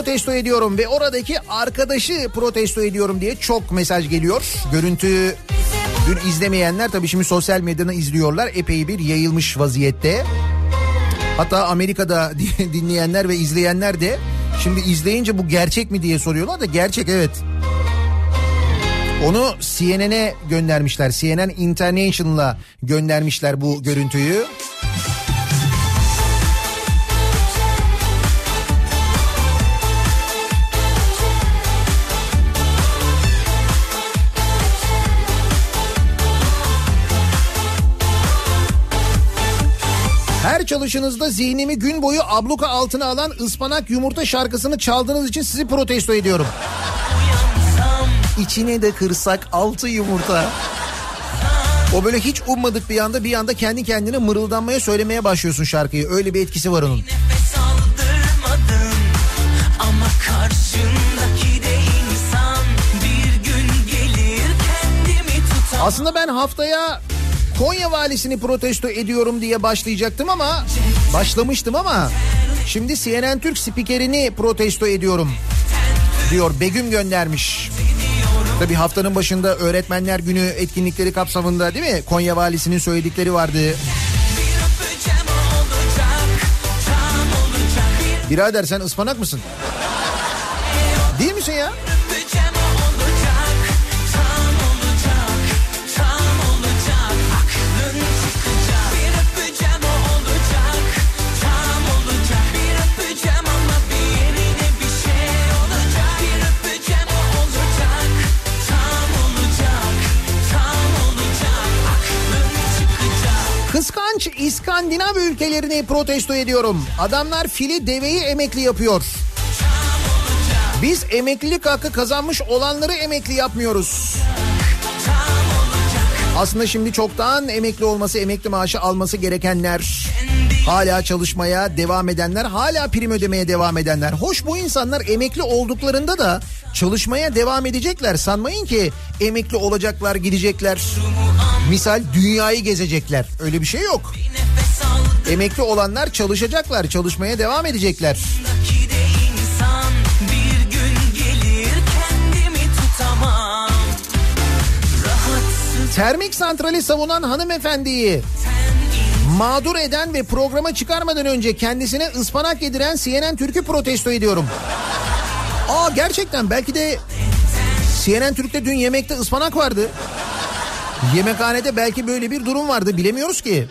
Protesto ediyorum ve oradaki arkadaşı protesto ediyorum diye çok mesaj geliyor. Görüntü dün izlemeyenler tabii şimdi sosyal medyadan izliyorlar. Epey bir yayılmış vaziyette. Hatta Amerika'da dinleyenler ve izleyenler de şimdi izleyince bu gerçek mi diye soruyorlar da gerçek evet. Onu CNN'e göndermişler. CNN International'a göndermişler bu görüntüyü. Çalışınızda zihnimi gün boyu abluka altına alan ıspanak yumurta şarkısını çaldığınız için sizi protesto ediyorum. İçine de kırsak altı yumurta. O böyle hiç ummadık bir anda bir anda kendi kendine mırıldanmaya söylemeye başlıyorsun şarkıyı. Öyle bir etkisi var onun. Nefes aldırmadın ama karşındaki de insan bir gün gelir kendimi tutar. Aslında ben haftaya Konya valisini protesto ediyorum diye başlayacaktım ama başlamıştım ama şimdi CNN Türk spikerini protesto ediyorum diyor Begüm göndermiş. Tabii haftanın başında öğretmenler günü etkinlikleri kapsamında değil mi? Konya valisinin söyledikleri vardı. Birader sen ıspanak mısın? Değil misin ya? İskandinav ülkelerini protesto ediyorum. Adamlar fili deveyi emekli yapıyor. Biz emeklilik hakkı kazanmış olanları emekli yapmıyoruz. Aslında şimdi çoktan emekli olması, emekli maaşı alması gerekenler, hala çalışmaya devam edenler, hala prim ödemeye devam edenler. Hoş bu insanlar emekli olduklarında da çalışmaya devam edecekler. Sanmayın ki emekli olacaklar, gidecekler. Misal dünyayı gezecekler. Öyle bir şey yok. Emekli olanlar çalışacaklar, çalışmaya devam edecekler. İnsan gelir Termik santrali savunan hanımefendiyi mağdur eden ve programa çıkarmadan önce kendisine ıspanak yediren CNN Türk'ü protesto ediyorum. Aa gerçekten belki de CNN Türk'te dün yemekte ıspanak vardı. Yemekhanede belki böyle bir durum vardı bilemiyoruz ki.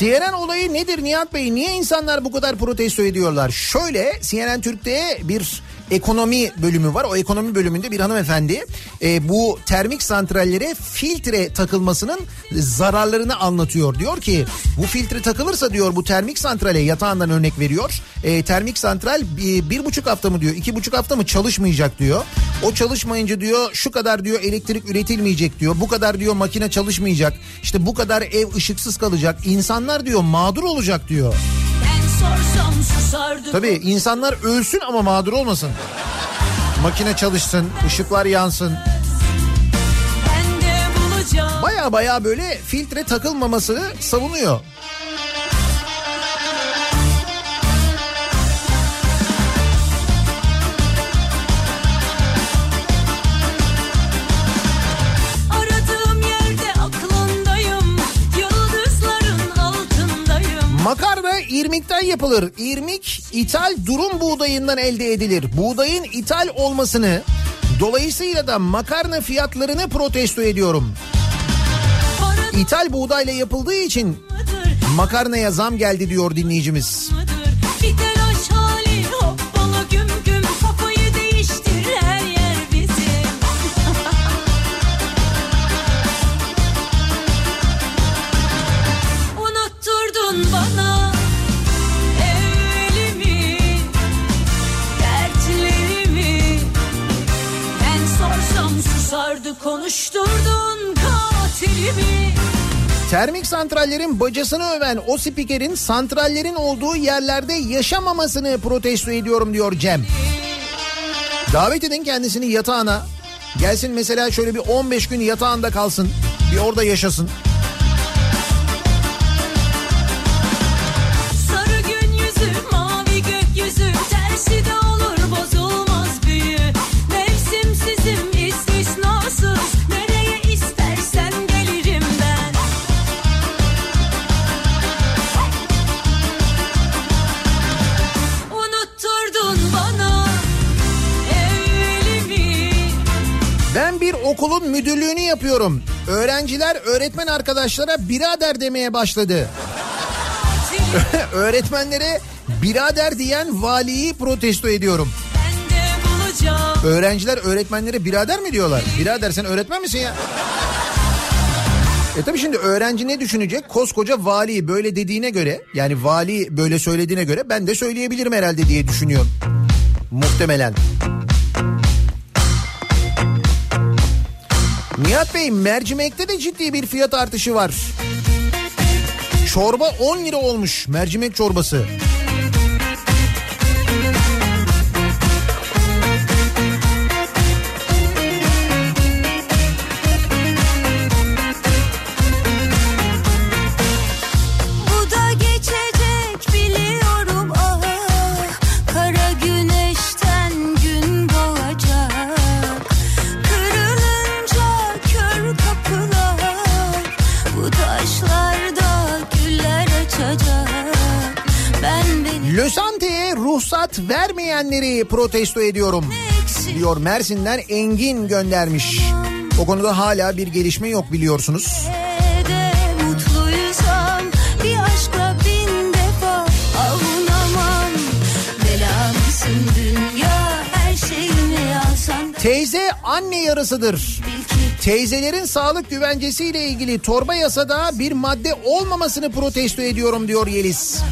CNN olayı nedir Nihat Bey? Niye insanlar bu kadar protesto ediyorlar? Şöyle CNN Türk'te bir ekonomi bölümü var. O ekonomi bölümünde bir hanımefendi e, bu termik santrallere filtre takılmasının zararlarını anlatıyor. Diyor ki bu filtre takılırsa diyor bu termik santrale yatağından örnek veriyor. E, termik santral bir, bir buçuk hafta mı diyor iki buçuk hafta mı çalışmayacak diyor. O çalışmayınca diyor şu kadar diyor elektrik üretilmeyecek diyor. Bu kadar diyor makine çalışmayacak. İşte bu kadar ev ışıksız kalacak. İnsanlar diyor mağdur olacak diyor. Tabii insanlar ölsün ama mağdur olmasın. Makine çalışsın, ışıklar yansın. Baya baya böyle filtre takılmamasını savunuyor. İrmikten yapılır. İrmik ithal durum buğdayından elde edilir. Buğdayın ithal olmasını dolayısıyla da makarna fiyatlarını protesto ediyorum. İthal buğdayla yapıldığı için makarnaya zam geldi diyor dinleyicimiz. Bir Termik santrallerin bacasını öven o spikerin santrallerin olduğu yerlerde yaşamamasını protesto ediyorum diyor Cem. Davet edin kendisini yatağına. Gelsin mesela şöyle bir 15 gün yatağında kalsın. Bir orada yaşasın. Okulun müdürlüğünü yapıyorum. Öğrenciler öğretmen arkadaşlara birader demeye başladı. Öğretmenlere birader diyen valiyi protesto ediyorum. Öğrenciler öğretmenlere birader mi diyorlar? Birader sen öğretmen misin ya? E tabii şimdi öğrenci ne düşünecek? Koskoca vali böyle dediğine göre yani vali böyle söylediğine göre ben de söyleyebilirim herhalde diye düşünüyor. Muhtemelen. Nihat Bey mercimekte de ciddi bir fiyat artışı var. Çorba 10 lira olmuş mercimek çorbası. Vermeyenleri protesto ediyorum. diyor Mersin'den Engin göndermiş. O konuda hala bir gelişme yok biliyorsunuz. Teyze anne yarısıdır. Teyzelerin sağlık güvencesiyle ilgili torba yasada bir madde olmamasını protesto ediyorum diyor Yeliz.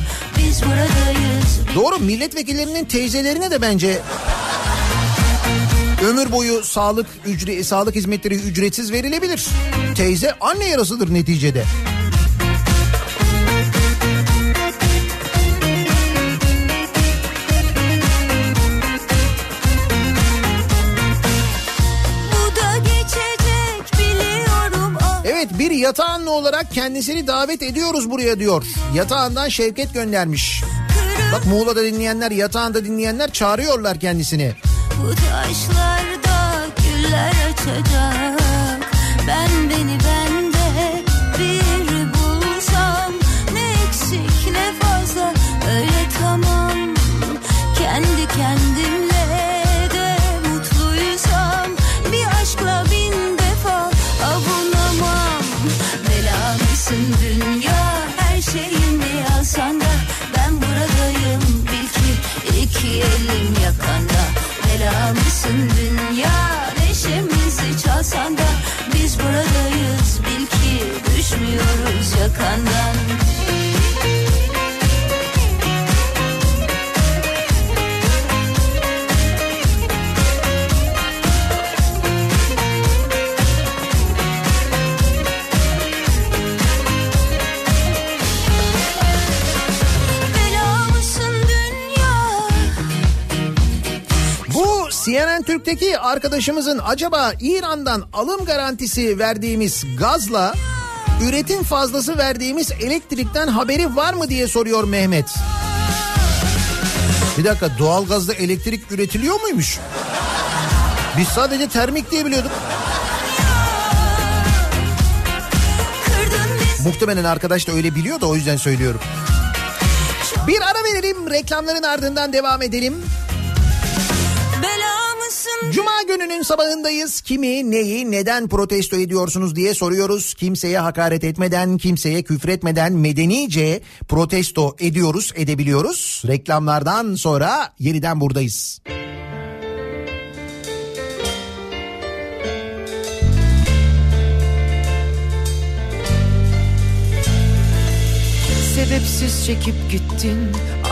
Biz buradayız Doğru milletvekillerinin teyzelerine de bence ömür boyu sağlık ücre sağlık hizmetleri ücretsiz verilebilir. Teyze anne yarısıdır neticede. Bir yatağanlı olarak kendisini davet ediyoruz buraya diyor. Yatağından Şevket göndermiş. Bak Muğla'da dinleyenler, yatağında dinleyenler çağırıyorlar kendisini. bu taşlarda güller açacak Türk'teki arkadaşımızın acaba İran'dan alım garantisi verdiğimiz gazla üretim fazlası verdiğimiz elektrikten haberi var mı diye soruyor Mehmet. Bir dakika doğalgazda elektrik üretiliyor muymuş? Biz sadece termik diye biliyorduk. Muhtemelen arkadaş da öyle biliyor da o yüzden söylüyorum. Bir ara verelim reklamların ardından devam edelim. Cuma gününün sabahındayız. Kimi, neyi, neden protesto ediyorsunuz diye soruyoruz. Kimseye hakaret etmeden, kimseye küfretmeden medenice protesto ediyoruz, edebiliyoruz. Reklamlardan sonra yeniden buradayız. Sebepsiz çekip gittin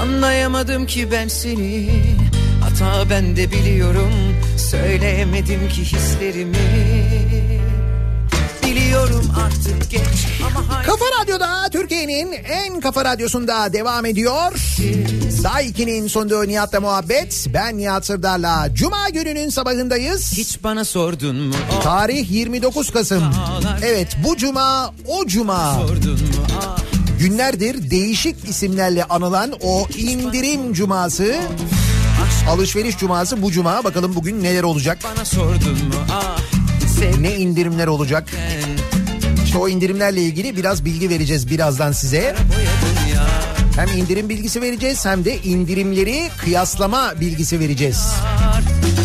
Anlayamadım ki ben seni Hata ben de biliyorum Söyleyemedim ki hislerimi Biliyorum artık geç ama Kafa Radyo'da Türkiye'nin en kafa radyosunda devam ediyor. Daiki'nin sunduğu Nihat'la muhabbet. Ben Nihat Sırdar'la. Cuma gününün sabahındayız. hiç bana sordun mu? Oh, Tarih 29 Kasım. Evet bu cuma o cuma. sordun mu? Ah, Günlerdir değişik isimlerle anılan o indirim cuması. Alışveriş cuması bu cuma. Bakalım bugün neler olacak. bana sordun mu? Ah, Ne indirimler olacak. İşte o indirimlerle ilgili biraz bilgi vereceğiz birazdan size. Hem indirim bilgisi vereceğiz hem de indirimleri kıyaslama bilgisi vereceğiz.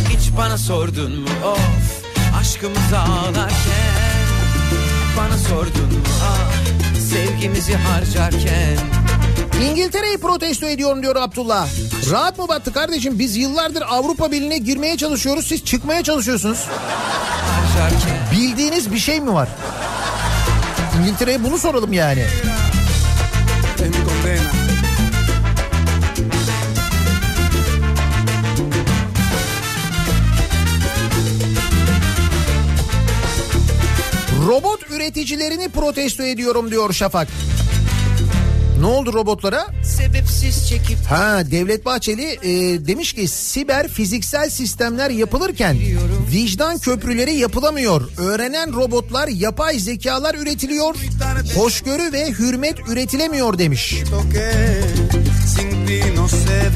Hiç bana sordun mu of aşkımızı ağlarken Bana sordun mu ah sevgimizi harcarken İngiltere'yi protesto ediyorum diyor Abdullah. Rahat mı battı kardeşim? Biz yıllardır Avrupa Birliği'ne girmeye çalışıyoruz. Siz çıkmaya çalışıyorsunuz. Bildiğiniz bir şey mi var? İngiltere'ye bunu soralım yani. Robot üreticilerini protesto ediyorum diyor Şafak. Ne oldu robotlara? sebepsiz çekip Ha Devlet Bahçeli e, demiş ki siber fiziksel sistemler yapılırken vicdan köprüleri yapılamıyor. Öğrenen robotlar yapay zekalar üretiliyor. Hoşgörü ve hürmet üretilemiyor demiş.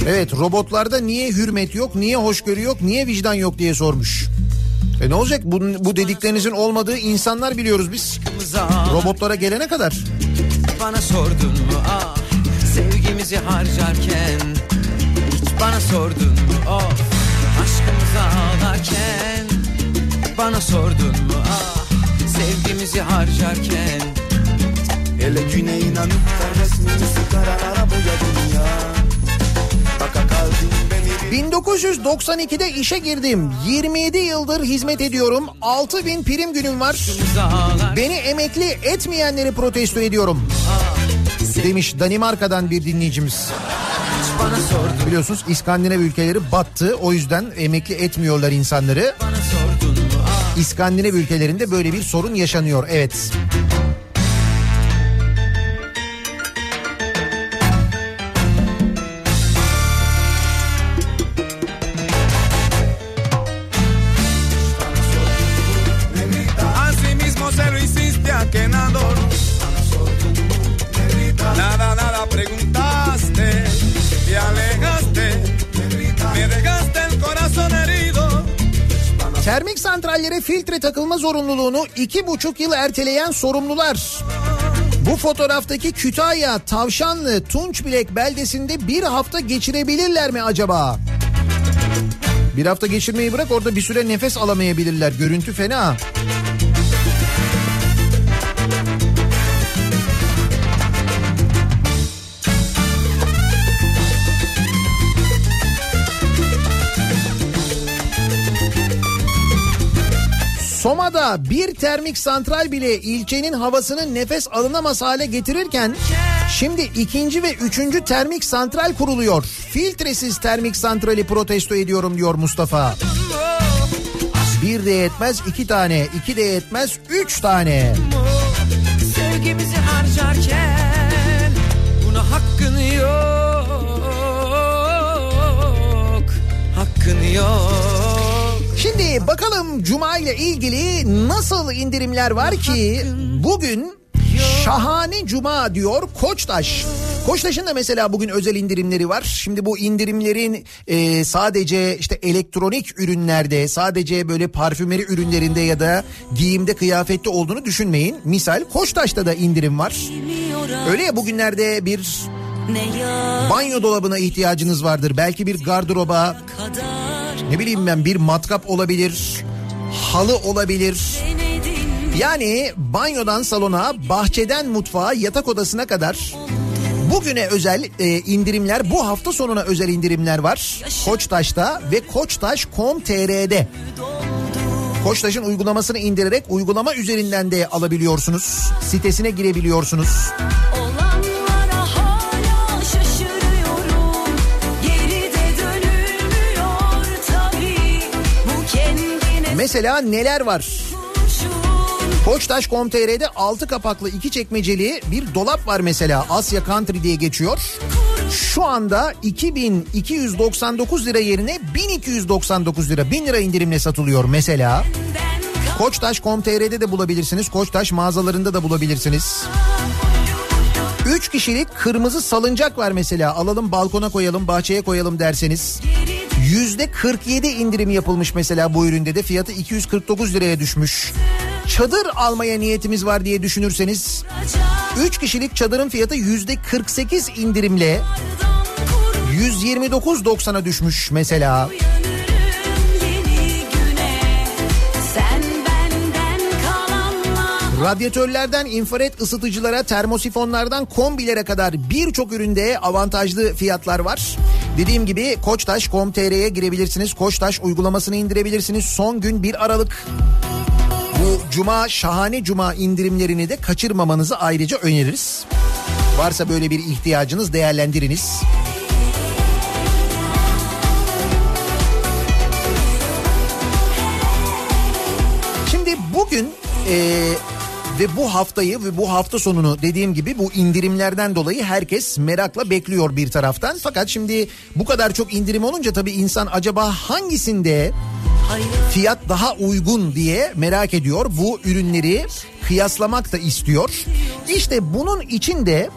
Evet robotlarda niye hürmet yok, niye hoşgörü yok, niye vicdan yok diye sormuş. E ne olacak bu, bu dediklerinizin olmadığı insanlar biliyoruz biz. Robotlara gelene kadar. Bana sordun mu? Ah sevgimizi harcarken Hiç bana sordun mu? Of aşkımızı ağlarken Bana sordun mu? Ah sevgimizi harcarken El güne inanıp da resmini sigaralara boyadın ya Baka beni 1992'de işe girdim. 27 yıldır hizmet ediyorum. 6000 prim günüm var. Beni emekli etmeyenleri protesto ediyorum. Demiş Danimarka'dan bir dinleyicimiz. Biliyorsunuz İskandinav ülkeleri battı. O yüzden emekli etmiyorlar insanları. İskandinav ülkelerinde böyle bir sorun yaşanıyor. Evet. Así Termik santrallere filtre takılma zorunluluğunu iki buçuk yıl erteleyen sorumlular. Bu fotoğraftaki Kütahya, Tavşanlı, Tunçbilek beldesinde bir hafta geçirebilirler mi acaba? Bir hafta geçirmeyi bırak orada bir süre nefes alamayabilirler. Görüntü fena. Soma'da bir termik santral bile ilçenin havasını nefes alınamaz hale getirirken şimdi ikinci ve üçüncü termik santral kuruluyor. Filtresiz termik santrali protesto ediyorum diyor Mustafa. Bir de yetmez iki tane, iki de yetmez üç tane. sevgimizi harcarken Buna hakkın yok Hakkın yok Bakalım Cuma ile ilgili nasıl indirimler var ki bugün şahane Cuma diyor Koçtaş. Koçtaş'ın da mesela bugün özel indirimleri var. Şimdi bu indirimlerin e, sadece işte elektronik ürünlerde, sadece böyle parfümeri ürünlerinde ya da giyimde kıyafette olduğunu düşünmeyin. Misal Koçtaş'ta da indirim var. Öyle ya bugünlerde bir banyo dolabına ihtiyacınız vardır. Belki bir gardıroba, ne bileyim ben bir matkap olabilir, halı olabilir. Yani banyodan salona, bahçeden mutfağa, yatak odasına kadar bugüne özel e, indirimler, bu hafta sonuna özel indirimler var. Koçtaş'ta ve koçtaş.com.tr'de. Koçtaş'ın uygulamasını indirerek uygulama üzerinden de alabiliyorsunuz. Sitesine girebiliyorsunuz. Mesela neler var? Koçtaş.com.tr'de 6 kapaklı iki çekmeceli bir dolap var mesela. Asya Country diye geçiyor. Şu anda 2299 lira yerine 1299 lira 1000 lira indirimle satılıyor mesela. Koçtaş.com.tr'de de bulabilirsiniz. Koçtaş mağazalarında da bulabilirsiniz. 3 kişilik kırmızı salıncak var mesela. Alalım balkona koyalım, bahçeye koyalım derseniz. Yüzde 47 indirim yapılmış mesela bu üründe de fiyatı 249 liraya düşmüş. Çadır almaya niyetimiz var diye düşünürseniz 3 kişilik çadırın fiyatı yüzde 48 indirimle 129.90'a düşmüş mesela. Sen Radyatörlerden infrared ısıtıcılara, termosifonlardan kombilere kadar birçok üründe avantajlı fiyatlar var. Dediğim gibi koçtaş.com.tr'ye girebilirsiniz. Koçtaş uygulamasını indirebilirsiniz. Son gün 1 Aralık. Bu cuma şahane cuma indirimlerini de kaçırmamanızı ayrıca öneririz. Varsa böyle bir ihtiyacınız değerlendiriniz. Şimdi bugün eee, ve bu haftayı ve bu hafta sonunu dediğim gibi bu indirimlerden dolayı herkes merakla bekliyor bir taraftan. Fakat şimdi bu kadar çok indirim olunca tabii insan acaba hangisinde fiyat daha uygun diye merak ediyor. Bu ürünleri kıyaslamak da istiyor. İşte bunun için de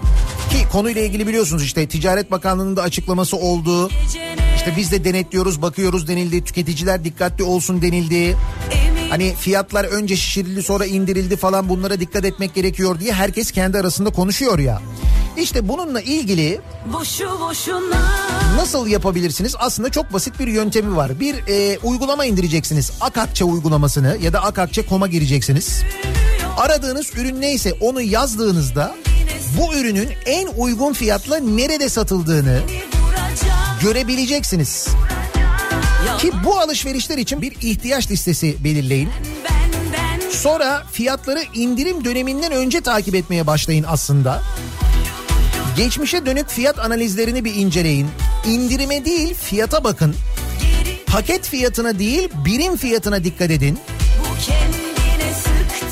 ki konuyla ilgili biliyorsunuz işte Ticaret Bakanlığı'nın da açıklaması oldu. İşte biz de denetliyoruz, bakıyoruz denildi. Tüketiciler dikkatli olsun denildi. Hani fiyatlar önce şişirildi sonra indirildi falan bunlara dikkat etmek gerekiyor diye herkes kendi arasında konuşuyor ya. İşte bununla ilgili boşu boşuna Nasıl yapabilirsiniz? Aslında çok basit bir yöntemi var. Bir e, uygulama indireceksiniz. Akakçe uygulamasını ya da akakçe.com'a gireceksiniz. Aradığınız ürün neyse onu yazdığınızda bu ürünün en uygun fiyatla nerede satıldığını görebileceksiniz. Ki bu alışverişler için bir ihtiyaç listesi belirleyin. Sonra fiyatları indirim döneminden önce takip etmeye başlayın aslında. Geçmişe dönük fiyat analizlerini bir inceleyin. İndirime değil fiyata bakın. Paket fiyatına değil birim fiyatına dikkat edin.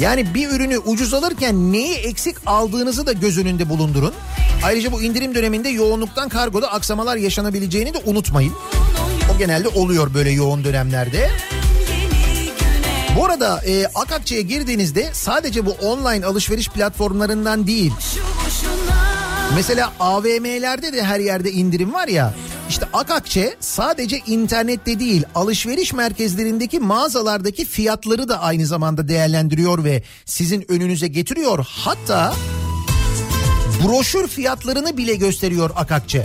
Yani bir ürünü ucuz alırken neyi eksik aldığınızı da göz önünde bulundurun. Ayrıca bu indirim döneminde yoğunluktan kargoda aksamalar yaşanabileceğini de unutmayın. Genelde oluyor böyle yoğun dönemlerde. Bu arada e, Akakçe'ye girdiğinizde sadece bu online alışveriş platformlarından değil Mesela AVM'lerde de her yerde indirim var ya. İşte Akakçe sadece internette değil alışveriş merkezlerindeki mağazalardaki fiyatları da aynı zamanda değerlendiriyor ve sizin önünüze getiriyor. Hatta broşür fiyatlarını bile gösteriyor Akakçe.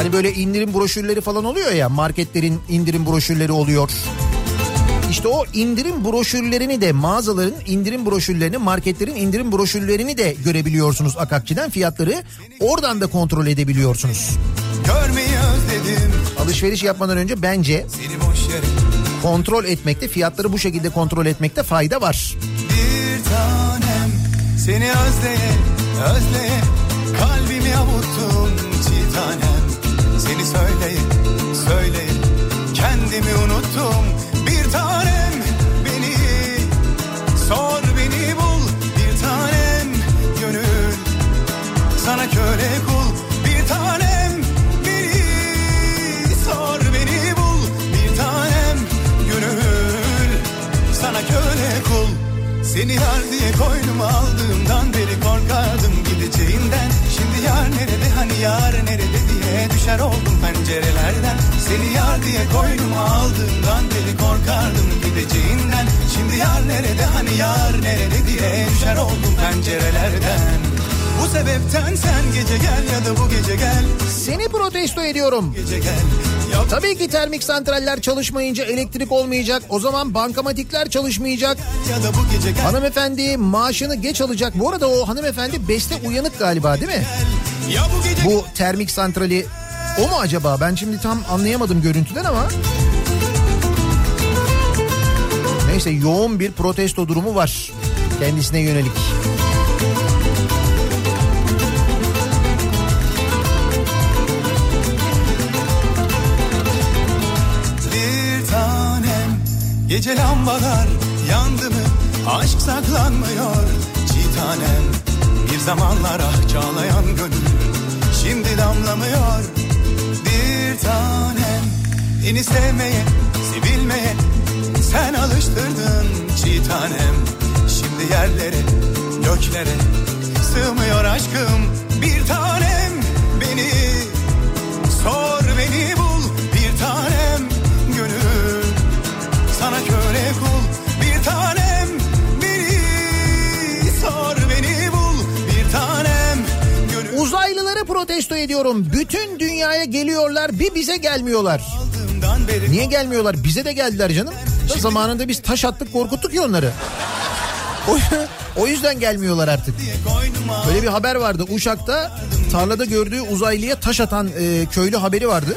Hani böyle indirim broşürleri falan oluyor ya marketlerin indirim broşürleri oluyor. İşte o indirim broşürlerini de mağazaların indirim broşürlerini, marketlerin indirim broşürlerini de görebiliyorsunuz Akakçı'dan. Fiyatları oradan da kontrol edebiliyorsunuz. Alışveriş yapmadan önce bence kontrol etmekte, fiyatları bu şekilde kontrol etmekte fayda var. Bir tanem seni özleye özleye kalbimi tanem seni söyleye söyleye kendimi unuttum seni yar diye koynuma aldığımdan beri korkardım gideceğinden. Şimdi yar nerede hani yar nerede diye düşer oldum pencerelerden. Seni yar diye koynuma aldığımdan beri korkardım gideceğinden. Şimdi yar nerede hani yar nerede diye düşer oldum pencerelerden Bu sebepten sen gece gel ya da bu gece gel Seni protesto ediyorum. Gece gel Tabii ki termik santraller çalışmayınca elektrik olmayacak. O zaman bankamatikler çalışmayacak. Hanımefendi maaşını geç alacak. Bu arada o hanımefendi beste uyanık galiba değil mi? Bu termik santrali o mu acaba? Ben şimdi tam anlayamadım görüntüden ama. Neyse yoğun bir protesto durumu var kendisine yönelik. Gece lambalar yandı mı? Aşk saklanmıyor. Çiğ tanem bir zamanlar ah çağlayan gönül Şimdi damlamıyor. Bir tanem Beni sevmeye sevilmeye sen alıştırdın çiğ tanem. Şimdi yerlere göklere sığmıyor aşkım. Bir tanem Uzaylıları protesto ediyorum. Bütün dünyaya geliyorlar bir bize gelmiyorlar. Niye gelmiyorlar? Bize de geldiler canım. Da zamanında biz taş attık korkuttuk ya onları. O, yüzden gelmiyorlar artık. Böyle bir haber vardı. Uşak'ta tarlada gördüğü uzaylıya taş atan e, köylü haberi vardı.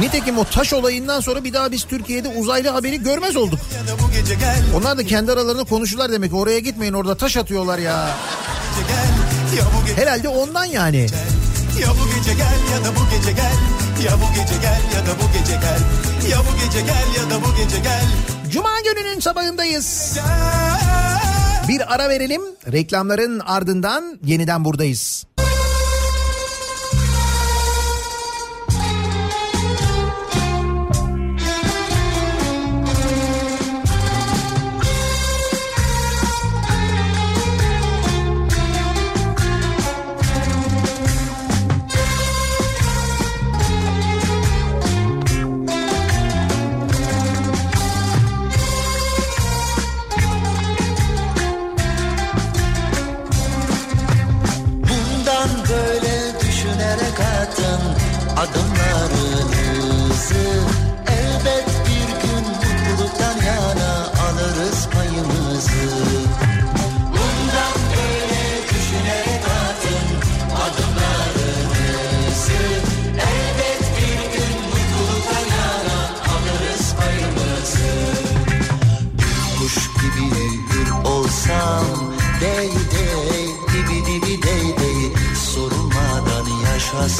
Nitekim o taş olayından sonra bir daha biz Türkiye'de uzaylı haberi görmez olduk. Onlar da kendi aralarında konuşurlar demek. Oraya gitmeyin orada taş atıyorlar ya. Herhalde ondan yani. Ya bu gece gel ya da bu gece gel Ya bu gece gel ya da bu gece gel Ya bu gece gel ya da bu gece gel Cuma gününün sabahındayız. Bir ara verelim. Reklamların ardından yeniden buradayız.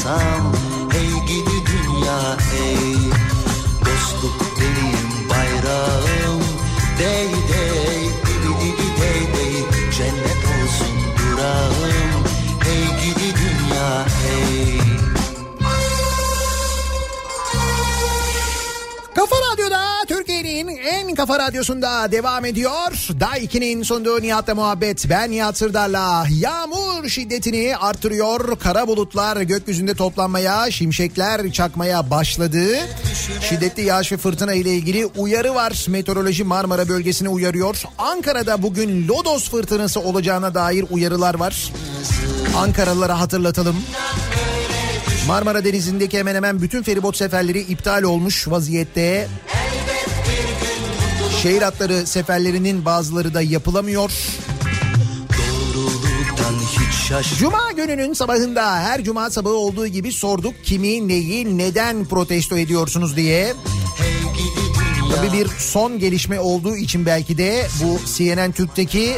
Yaşasam Hey gidi dünya hey kafa radyosunda devam ediyor. Daiki'nin sunduğu Nihat'la muhabbet. Ben Nihat Sırdar'la yağmur şiddetini artırıyor. Kara bulutlar gökyüzünde toplanmaya, şimşekler çakmaya başladı. Şiddetli yağış ve fırtına ile ilgili uyarı var. Meteoroloji Marmara bölgesini uyarıyor. Ankara'da bugün Lodos fırtınası olacağına dair uyarılar var. Ankaralılara hatırlatalım. Marmara Denizi'ndeki hemen hemen bütün feribot seferleri iptal olmuş vaziyette. Şehir hatları seferlerinin bazıları da yapılamıyor. Cuma gününün sabahında her cuma sabahı olduğu gibi sorduk kimi neyi neden protesto ediyorsunuz diye. Tabii bir son gelişme olduğu için belki de bu CNN Türk'teki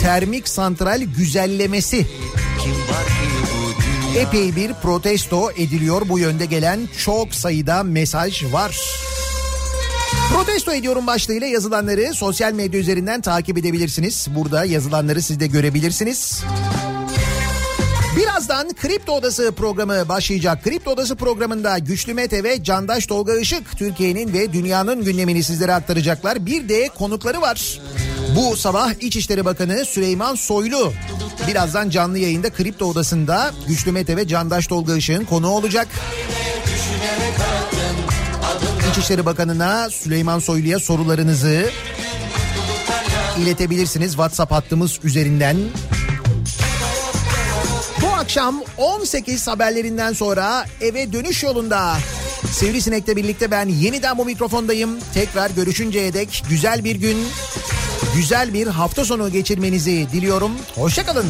termik santral güzellemesi epey bir protesto ediliyor. Bu yönde gelen çok sayıda mesaj var. Protesto ediyorum başlığıyla yazılanları sosyal medya üzerinden takip edebilirsiniz. Burada yazılanları siz de görebilirsiniz. Birazdan Kripto Odası programı başlayacak. Kripto Odası programında Güçlü Mete ve Candaş Tolga Işık Türkiye'nin ve dünyanın gündemini sizlere aktaracaklar. Bir de konukları var. Bu sabah İçişleri Bakanı Süleyman Soylu birazdan canlı yayında Kripto Odası'nda Güçlü Mete ve Candaş Tolga Işık'ın konuğu olacak. İçişleri Bakanı'na Süleyman Soylu'ya sorularınızı iletebilirsiniz WhatsApp hattımız üzerinden. Bu akşam 18 haberlerinden sonra eve dönüş yolunda Sivrisinek'le birlikte ben yeniden bu mikrofondayım. Tekrar görüşünceye dek güzel bir gün, güzel bir hafta sonu geçirmenizi diliyorum. Hoşçakalın.